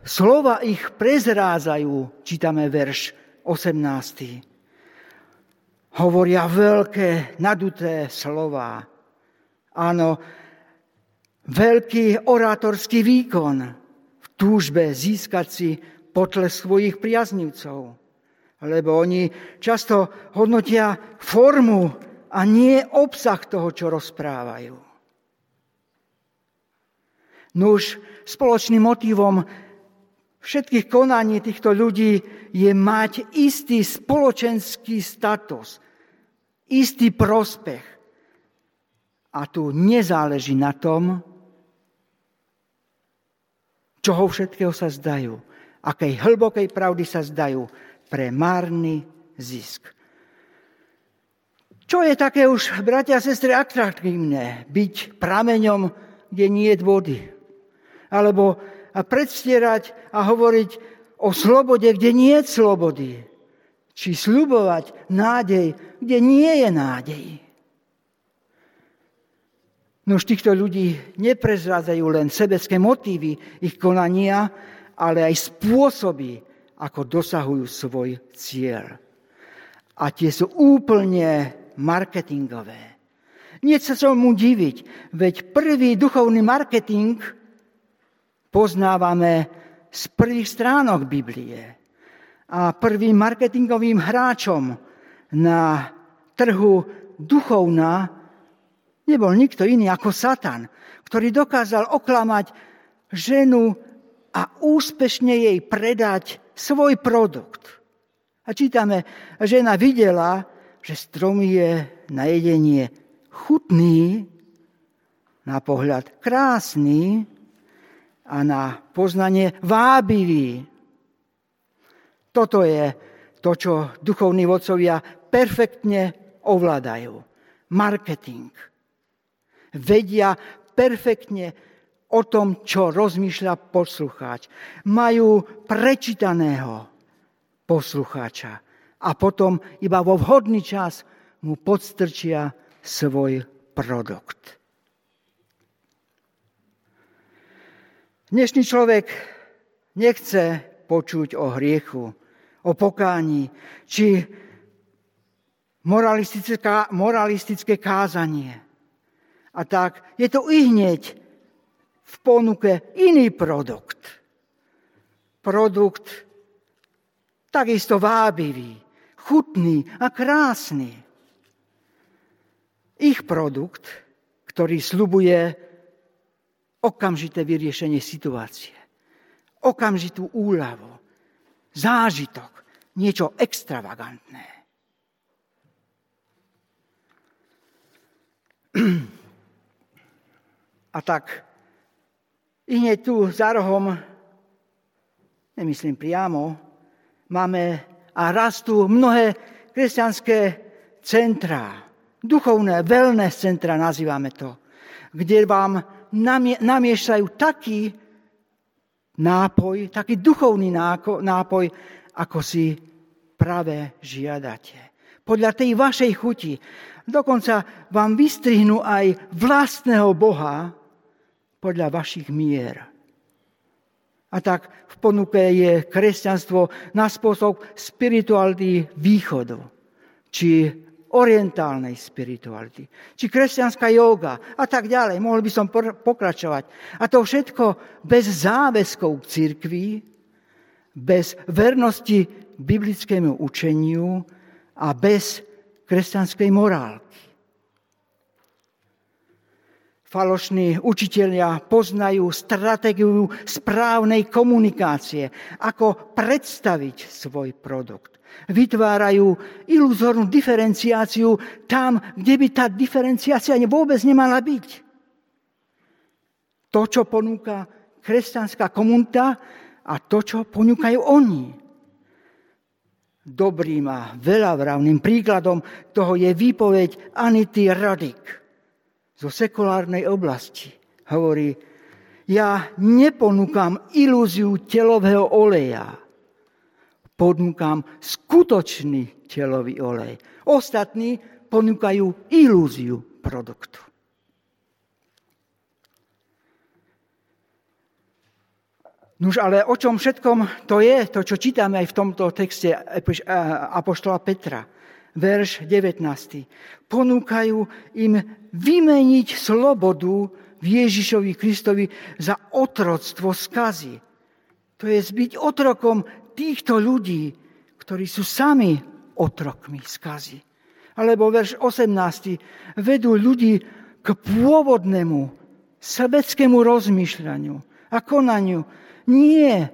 Slova ich prezrádzajú, čítame verš 18. Hovoria veľké, naduté slova. Áno, veľký orátorský výkon túžbe získať si potles svojich priaznivcov. Lebo oni často hodnotia formu a nie obsah toho, čo rozprávajú. Nuž, spoločným motivom všetkých konaní týchto ľudí je mať istý spoločenský status, istý prospech. A tu nezáleží na tom, čoho všetkého sa zdajú, akej hlbokej pravdy sa zdajú pre márny zisk. Čo je také už, bratia a sestry, atraktívne? Byť prameňom, kde nie je vody. Alebo predstierať a hovoriť o slobode, kde nie je slobody. Či slubovať nádej, kde nie je nádej. Nož týchto ľudí neprezrádzajú len sebecké motívy ich konania, ale aj spôsoby, ako dosahujú svoj cieľ. A tie sú úplne marketingové. Nie sa mu diviť, veď prvý duchovný marketing poznávame z prvých stránok Biblie. A prvým marketingovým hráčom na trhu duchovná nebol nikto iný ako Satan, ktorý dokázal oklamať ženu a úspešne jej predať svoj produkt. A čítame, žena videla, že strom je na jedenie chutný, na pohľad krásny, a na poznanie vábivý. Toto je to, čo duchovní vodcovia perfektne ovládajú. Marketing. Vedia perfektne o tom, čo rozmýšľa poslucháč. Majú prečítaného poslucháča a potom iba vo vhodný čas mu podstrčia svoj produkt. Dnešný človek nechce počuť o hriechu, o pokání, či moralistické, moralistické kázanie. A tak je to i hneď v ponuke iný produkt. Produkt takisto vábivý, chutný a krásny. Ich produkt, ktorý slubuje okamžité vyriešenie situácie, okamžitú úľavu, zážitok, niečo extravagantné. A tak i hneď tu za rohom, nemyslím priamo, máme a rastú mnohé kresťanské centrá, duchovné, wellness centra nazývame to, kde vám namiešajú taký nápoj, taký duchovný nápoj, ako si práve žiadate. Podľa tej vašej chuti. Dokonca vám vystrihnú aj vlastného Boha podľa vašich mier. A tak v ponuke je kresťanstvo na spôsob spirituality východu, či orientálnej spirituality, či kresťanská yoga a tak ďalej. Mohol by som pokračovať. A to všetko bez záväzkov k církvi, bez vernosti biblickému učeniu a bez kresťanskej morálky. Falošní učiteľia poznajú stratégiu správnej komunikácie, ako predstaviť svoj produkt. Vytvárajú iluzórnu diferenciáciu tam, kde by tá diferenciácia vôbec nemala byť. To, čo ponúka kresťanská komunita a to, čo ponúkajú oni. Dobrým a veľavravným príkladom toho je výpoveď Anity Radik zo sekulárnej oblasti. Hovorí, ja neponúkam ilúziu telového oleja, ponúkam skutočný telový olej. Ostatní ponúkajú ilúziu produktu. Nuž ale o čom všetkom to je, to čo čítame aj v tomto texte Apoštola Petra verš 19. Ponúkajú im vymeniť slobodu v Ježišovi Kristovi za otroctvo skazy. To je zbyť otrokom týchto ľudí, ktorí sú sami otrokmi skazy. Alebo verš 18. Vedú ľudí k pôvodnému sebeckému rozmýšľaniu a konaniu. Nie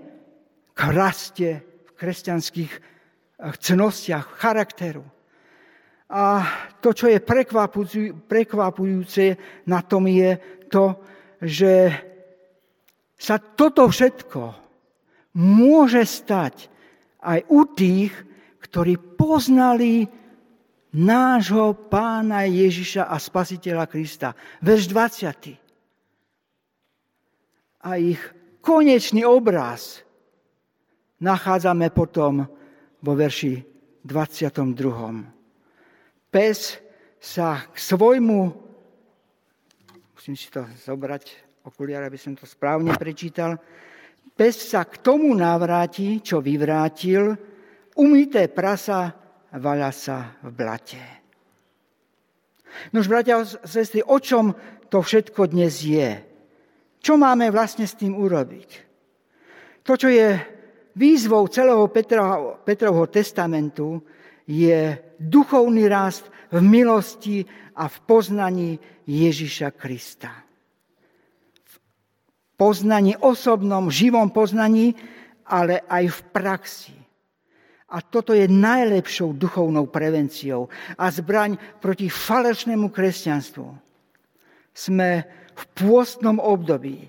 k raste v kresťanských cnostiach, charakteru. A to, čo je prekvapujúce na tom je to, že sa toto všetko môže stať aj u tých, ktorí poznali nášho pána Ježiša a spasiteľa Krista. Verš 20. A ich konečný obraz nachádzame potom vo verši 22 pes sa k svojmu, musím si to zobrať, okuliar, aby som to správne prečítal, pes sa k tomu navráti, čo vyvrátil, umité prasa vaľa sa v blate. Nož, bratia a sestry, o čom to všetko dnes je? Čo máme vlastne s tým urobiť? To, čo je výzvou celého Petrovho testamentu, je duchovný rast v milosti a v poznaní Ježiša Krista. V poznaní osobnom, živom poznaní, ale aj v praxi. A toto je najlepšou duchovnou prevenciou a zbraň proti falešnému kresťanstvu. Sme v pôstnom období,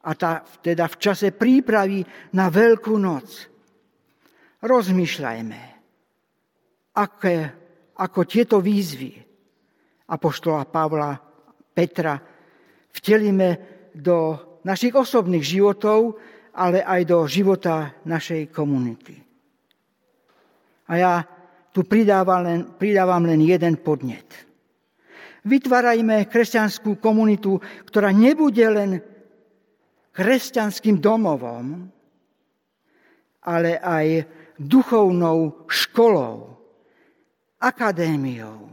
a tá, teda v čase prípravy na Veľkú noc. Rozmýšľajme, aké, ako tieto výzvy Apoštola Pavla, Petra vtelíme do našich osobných životov, ale aj do života našej komunity. A ja tu pridávam len, pridávam len jeden podnet. Vytvárajme kresťanskú komunitu, ktorá nebude len kresťanským domovom, ale aj duchovnou školou, akadémiou,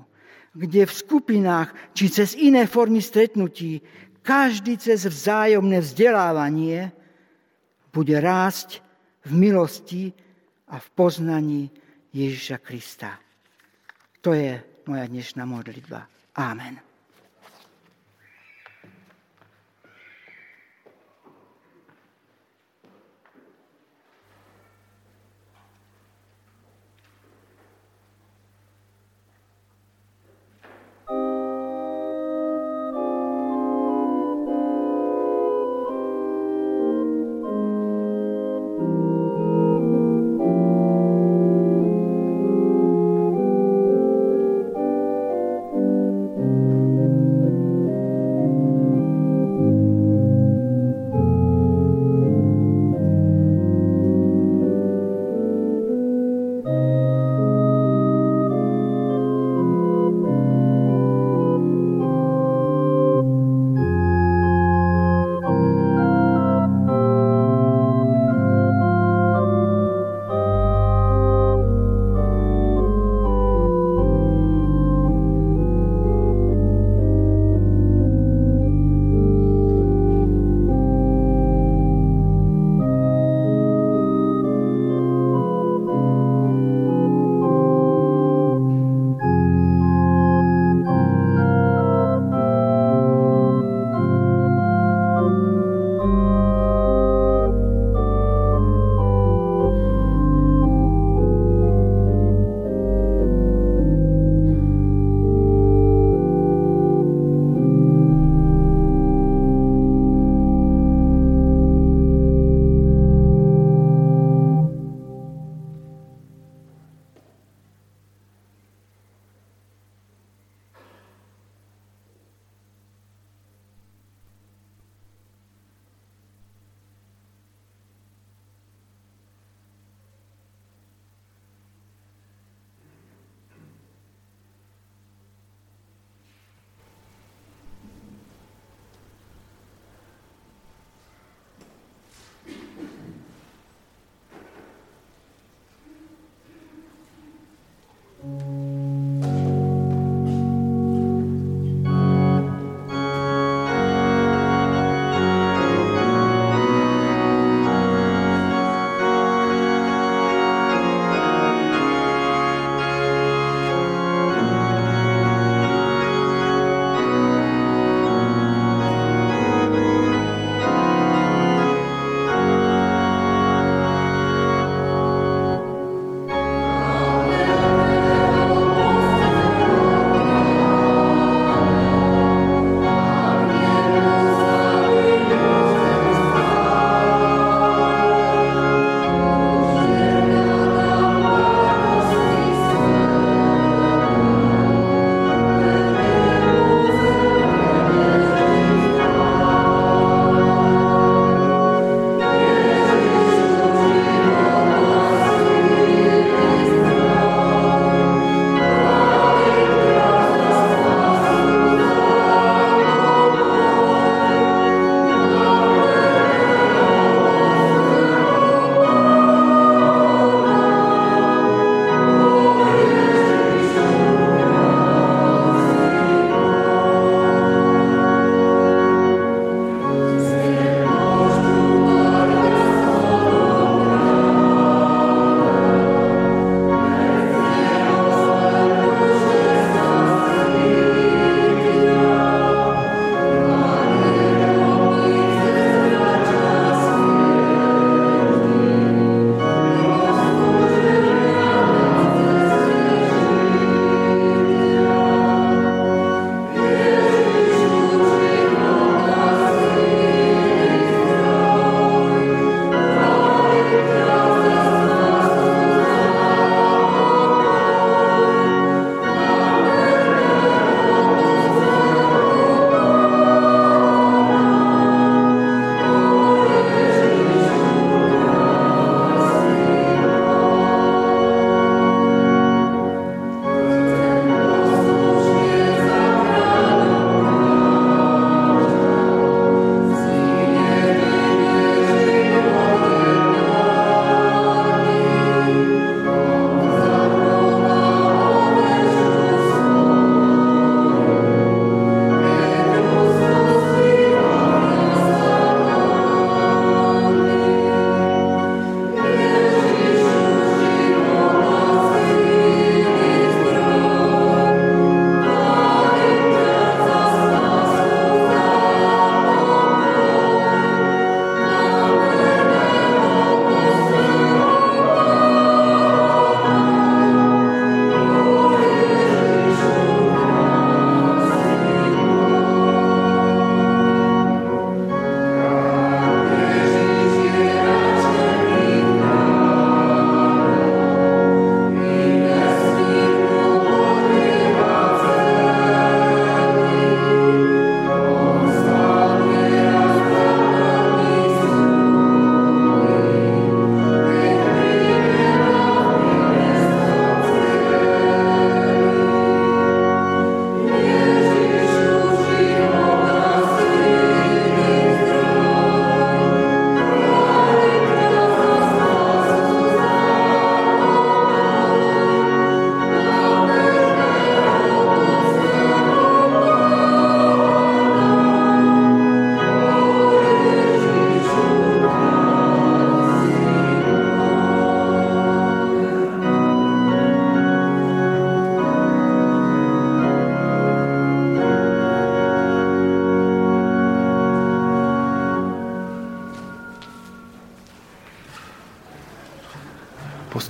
kde v skupinách či cez iné formy stretnutí každý cez vzájomné vzdelávanie bude rásť v milosti a v poznaní Ježiša Krista. To je moja dnešná modlitba. Amen.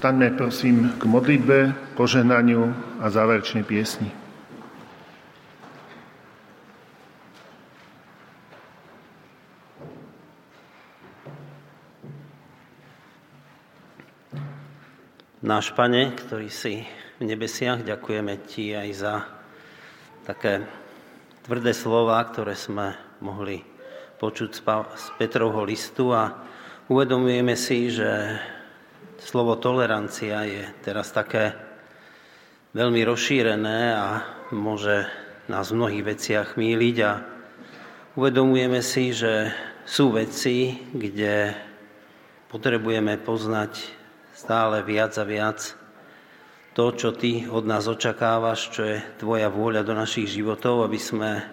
Povstaňme prosím k modlitbe, požehnaniu a záverečnej piesni. Náš Pane, ktorý si v nebesiach, ďakujeme Ti aj za také tvrdé slova, ktoré sme mohli počuť z Petrovho listu a uvedomujeme si, že slovo tolerancia je teraz také veľmi rozšírené a môže nás v mnohých veciach míliť a uvedomujeme si, že sú veci, kde potrebujeme poznať stále viac a viac to, čo ty od nás očakávaš, čo je tvoja vôľa do našich životov, aby sme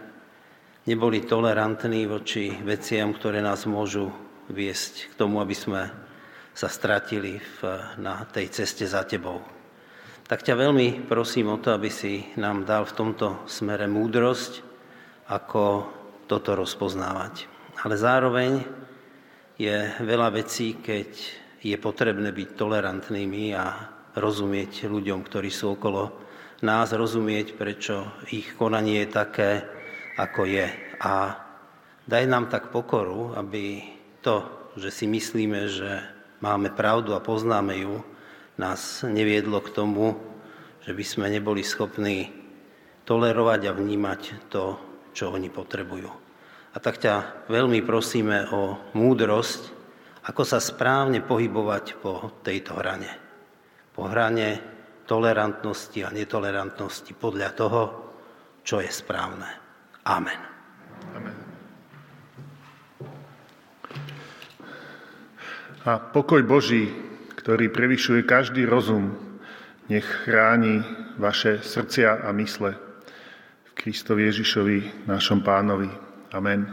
neboli tolerantní voči veciam, ktoré nás môžu viesť k tomu, aby sme sa stratili v, na tej ceste za tebou. Tak ťa veľmi prosím o to, aby si nám dal v tomto smere múdrosť, ako toto rozpoznávať. Ale zároveň je veľa vecí, keď je potrebné byť tolerantnými a rozumieť ľuďom, ktorí sú okolo nás, rozumieť, prečo ich konanie je také, ako je. A daj nám tak pokoru, aby to, že si myslíme, že máme pravdu a poznáme ju, nás neviedlo k tomu, že by sme neboli schopní tolerovať a vnímať to, čo oni potrebujú. A tak ťa veľmi prosíme o múdrosť, ako sa správne pohybovať po tejto hrane. Po hrane tolerantnosti a netolerantnosti podľa toho, čo je správne. Amen. Amen. A pokoj Boží, ktorý prevyšuje každý rozum, nech chráni vaše srdcia a mysle v Kristovi Ježišovi, našom pánovi. Amen.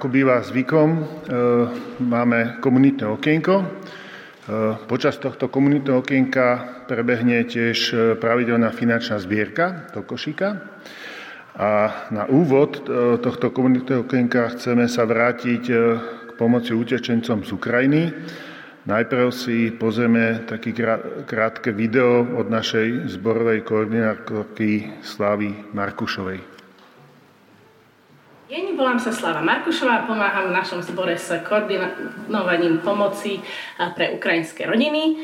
Ako býva zvykom, e, máme komunitné okienko. E, počas tohto komunitného okienka prebehne tiež e, pravidelná finančná zbierka do košíka. A na úvod tohto komunitného okienka chceme sa vrátiť k pomoci utečencom z Ukrajiny. Najprv si pozrieme taký krátke video od našej zborovej koordinátorky Slávy Markušovej. Volám sa Slava Markušová pomáham v našom zbore s koordinovaním pomoci pre ukrajinské rodiny.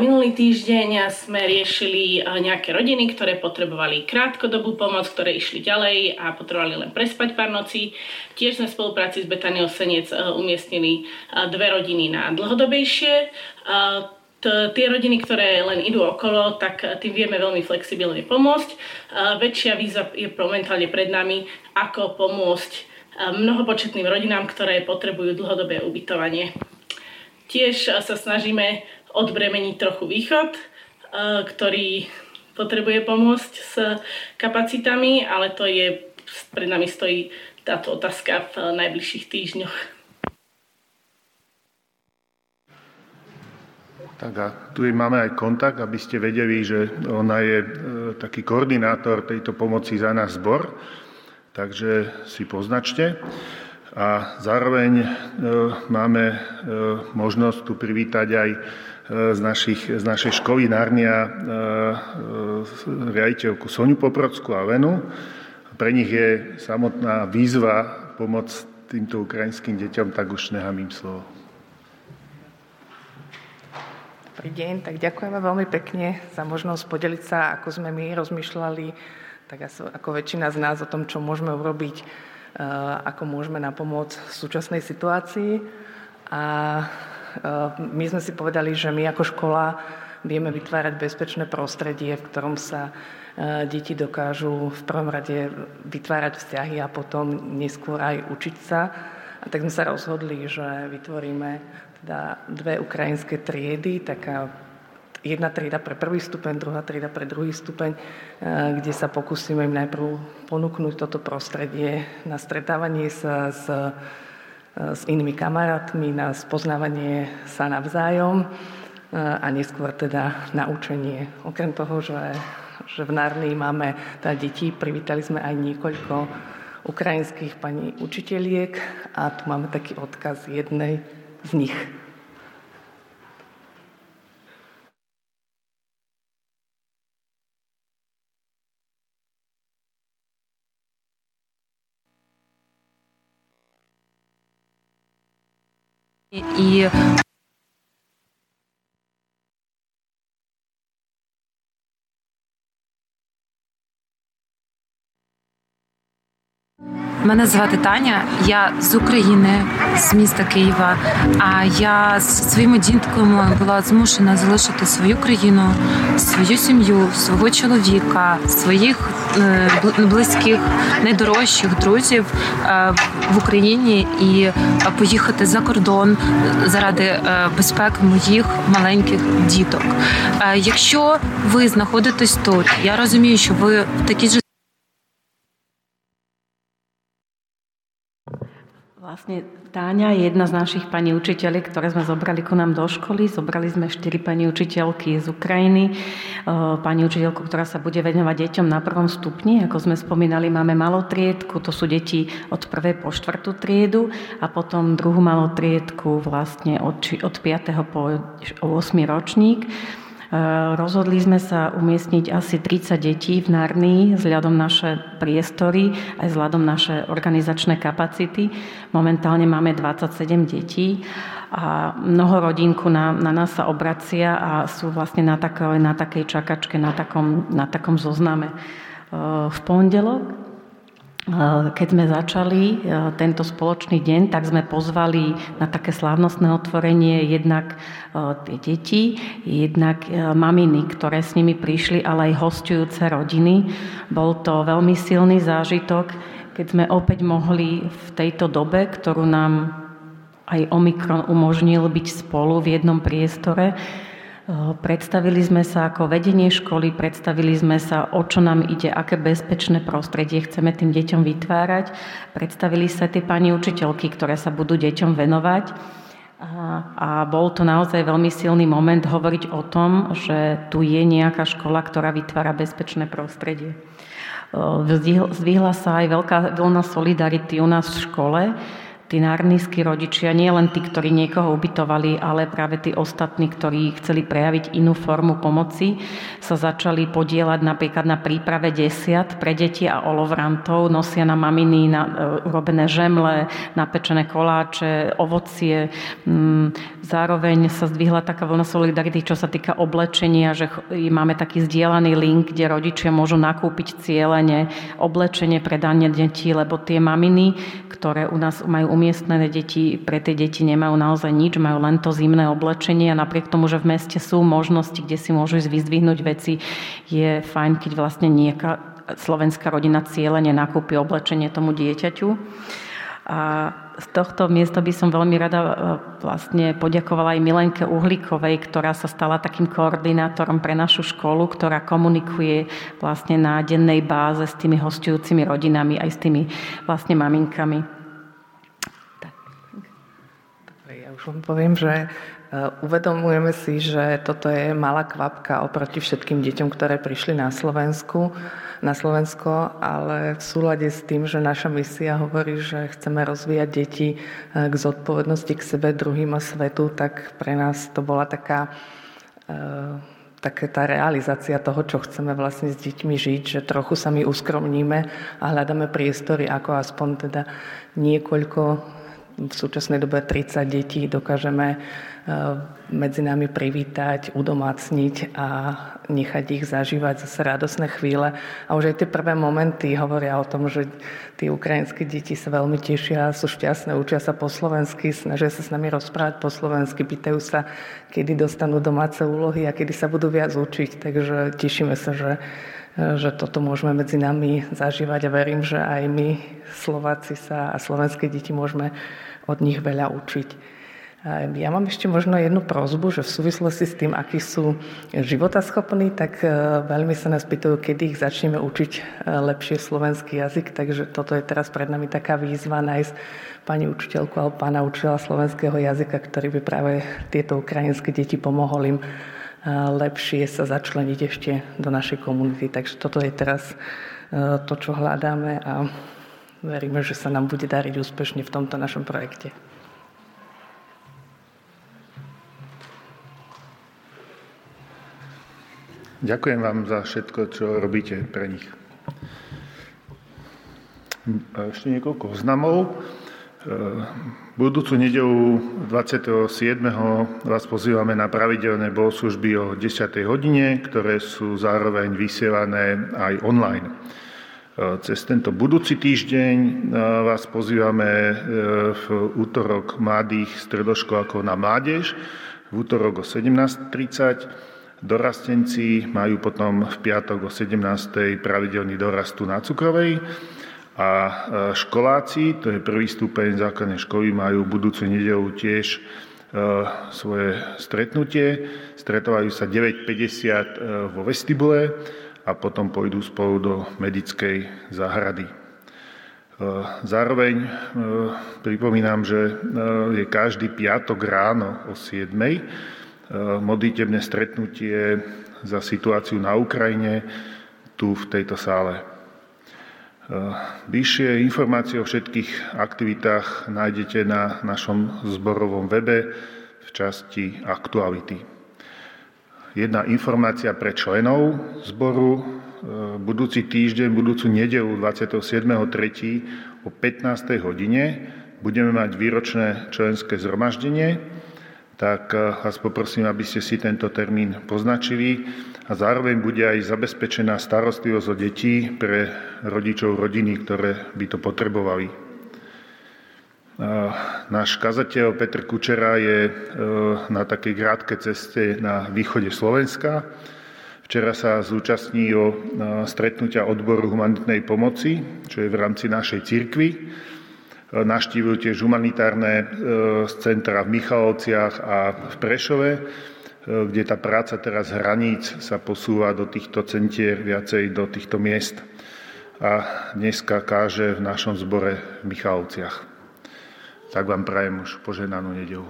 Minulý týždeň sme riešili nejaké rodiny, ktoré potrebovali krátkodobú pomoc, ktoré išli ďalej a potrebovali len prespať pár nocí. Tiež sme v spolupráci s Betaniou Senec umiestnili dve rodiny na dlhodobejšie tie rodiny, ktoré len idú okolo, tak tým vieme veľmi flexibilne pomôcť. Väčšia výzva je momentálne pred nami, ako pomôcť mnohopočetným rodinám, ktoré potrebujú dlhodobé ubytovanie. Tiež sa snažíme odbremeniť trochu východ, ktorý potrebuje pomôcť s kapacitami, ale to je, pred nami stojí táto otázka v najbližších týždňoch. Tak a tu máme aj kontakt, aby ste vedeli, že ona je e, taký koordinátor tejto pomoci za nás zbor, takže si poznačte. A zároveň e, máme e, možnosť tu privítať aj z, našich, z našej školy Narnia riaditeľku Soniu Poprodskú a Venu. Pre nich je samotná výzva pomoc týmto ukrajinským deťom, tak už nechám im slovo. Dobrý deň, tak ďakujeme veľmi pekne za možnosť podeliť sa, ako sme my rozmýšľali, tak ako väčšina z nás o tom, čo môžeme urobiť, e, ako môžeme napomôcť v súčasnej situácii. A e, my sme si povedali, že my ako škola vieme vytvárať bezpečné prostredie, v ktorom sa e, deti dokážu v prvom rade vytvárať vzťahy a potom neskôr aj učiť sa. A tak sme sa rozhodli, že vytvoríme teda dve ukrajinské triedy, taká jedna trieda pre prvý stupeň, druhá trieda pre druhý stupeň, eh, kde sa pokúsime im najprv ponúknuť toto prostredie na stretávanie sa s, eh, s inými kamarátmi, na spoznávanie sa navzájom eh, a neskôr teda na učenie. Okrem toho, že, že v Narni máme teda deti, privítali sme aj niekoľko ukrajinských pani učiteľiek a tu máme taký odkaz jednej z nich. І Мене звати Таня, я з України, з міста Києва. А я з своїми дітками була змушена залишити свою країну, свою сім'ю, свого чоловіка, своїх е, близьких, найдорожчих друзів е, в Україні і поїхати за кордон заради е, безпеки моїх маленьких діток. Якщо ви знаходитесь тут, я розумію, що ви в такій ж Vlastne Táňa je jedna z našich pani učiteľiek, ktoré sme zobrali ku nám do školy. Zobrali sme štyri pani učiteľky z Ukrajiny. Pani učiteľku, ktorá sa bude venovať deťom na prvom stupni. Ako sme spomínali, máme malotriedku, to sú deti od prvej po štvrtú triedu a potom druhú malotriedku vlastne od, od 5. po 8. ročník. Eh, rozhodli sme sa umiestniť asi 30 detí v Narnii vzhľadom naše priestory aj vzhľadom naše organizačné kapacity. Momentálne máme 27 detí a mnoho rodinku na, na nás sa obracia a sú vlastne na, takej, na takej čakačke, na takom, na takom zozname. Eh, v pondelok keď sme začali e, tento spoločný deň, tak sme pozvali na také slávnostné otvorenie jednak e, tie deti, jednak e, maminy, ktoré s nimi prišli, ale aj hostujúce rodiny. Bol to veľmi silný zážitok, keď sme opäť mohli v tejto dobe, ktorú nám aj Omikron umožnil byť spolu v jednom priestore, Predstavili sme sa ako vedenie školy, predstavili sme sa, o čo nám ide, aké bezpečné prostredie chceme tým deťom vytvárať. Predstavili sa tie pani učiteľky, ktoré sa budú deťom venovať. A, bol to naozaj veľmi silný moment hovoriť o tom, že tu je nejaká škola, ktorá vytvára bezpečné prostredie. Zdvihla sa aj veľká vlna solidarity u nás v škole, tí narnísky rodičia, nie len tí, ktorí niekoho ubytovali, ale práve tí ostatní, ktorí chceli prejaviť inú formu pomoci, sa začali podielať napríklad na príprave desiat pre deti a olovrantov, nosia na maminy na, e, urobené žemle, napečené koláče, ovocie. Mm, zároveň sa zdvihla taká vlna solidarity, čo sa týka oblečenia, že máme taký zdieľaný link, kde rodičia môžu nakúpiť cieľene oblečenie pre dane detí, lebo tie maminy, ktoré u nás majú umiestnené deti, pre tie deti nemajú naozaj nič, majú len to zimné oblečenie a napriek tomu, že v meste sú možnosti, kde si môžu ísť vyzdvihnúť veci, je fajn, keď vlastne nieka slovenská rodina cieľene nakúpi oblečenie tomu dieťaťu. A z tohto miesta by som veľmi rada e, vlastne poďakovala aj Milenke Uhlíkovej, ktorá sa stala takým koordinátorom pre našu školu, ktorá komunikuje vlastne na dennej báze s tými hostujúcimi rodinami, aj s tými vlastne maminkami. Len poviem, že e, uvedomujeme si, že toto je malá kvapka oproti všetkým deťom, ktoré prišli na Slovensku na Slovensko, ale v súlade s tým, že naša misia hovorí, že chceme rozvíjať deti eh, k zodpovednosti k sebe, druhým a svetu, tak pre nás to bola taká eh, také tá realizácia toho, čo chceme vlastne s deťmi žiť, že trochu sa my uskromníme a hľadáme priestory, ako aspoň teda niekoľko, v súčasnej dobe 30 detí dokážeme Eh, medzi nami privítať, udomácniť a nechať ich zažívať zase radosné chvíle. A už aj tie prvé momenty hovoria o tom, že tí ukrajinské deti sa veľmi tešia, sú šťastné, učia sa po slovensky, snažia sa s nami rozprávať po slovensky, pýtajú sa, kedy dostanú domáce úlohy a kedy sa budú viac učiť. Takže tešíme sa, že že toto môžeme medzi nami zažívať a verím, že aj my, Slováci sa a slovenské deti môžeme od nich veľa učiť. Ja mám ešte možno jednu prozbu, že v súvislosti s tým, akí sú životaschopní, tak e, veľmi sa nás pýtajú, kedy ich začneme učiť e, lepšie slovenský jazyk, takže toto je teraz pred nami taká výzva nájsť pani učiteľku alebo pána učiteľa slovenského jazyka, ktorý by práve tieto ukrajinské deti pomohol im lepšie sa začleniť ešte do našej komunity. Takže toto je teraz to, čo hľadáme a veríme, že sa nám bude dariť úspešne v tomto našom projekte. Ďakujem vám za všetko, čo robíte pre nich. Ešte niekoľko oznamov. E, budúcu nedelu 27. vás pozývame na pravidelné bohoslužby o 10. hodine, ktoré sú zároveň vysievané aj online. E, cez tento budúci týždeň e, vás pozývame v útorok mladých stredoškolákov na mládež, v útorok o 17.30 Dorastenci majú potom v piatok o 17. pravidelný dorast tu na Cukrovej a e, školáci, to je prvý stupeň základnej školy, majú budúcu nedelu tiež e, svoje stretnutie. Stretovajú sa 9.50 e, vo vestibule a potom pôjdu spolu do medickej záhrady. Zároveň pripomínam, že je každý piatok ráno o 7 modlitebné stretnutie za situáciu na Ukrajine tu v tejto sále. Bližšie informácie o všetkých aktivitách nájdete na našom zborovom webe v časti Aktuality. Jedna informácia pre členov zboru. Budúci týždeň, budúcu nedelu 27.3. o 15. hodine budeme mať výročné členské zhromaždenie, tak eh, vás poprosím, aby ste si tento termín poznačili a zároveň bude aj zabezpečená starostlivosť o detí pre rodičov rodiny, ktoré by to potrebovali. Náš kazateľ Petr Kučera je eh, na takej krátkej ceste na východe Slovenska. Včera sa zúčastnil eh, stretnutia odboru humanitnej pomoci, čo je v rámci našej cirkvi Naštívil tiež humanitárne e, centra v Michalovciach a v Prešove, e, kde tá práca teraz hraníc sa posúva do týchto centier, viacej do týchto miest. A dneska káže v našom zbore v Michalovciach. Tak vám prajem už poženanú nedelu.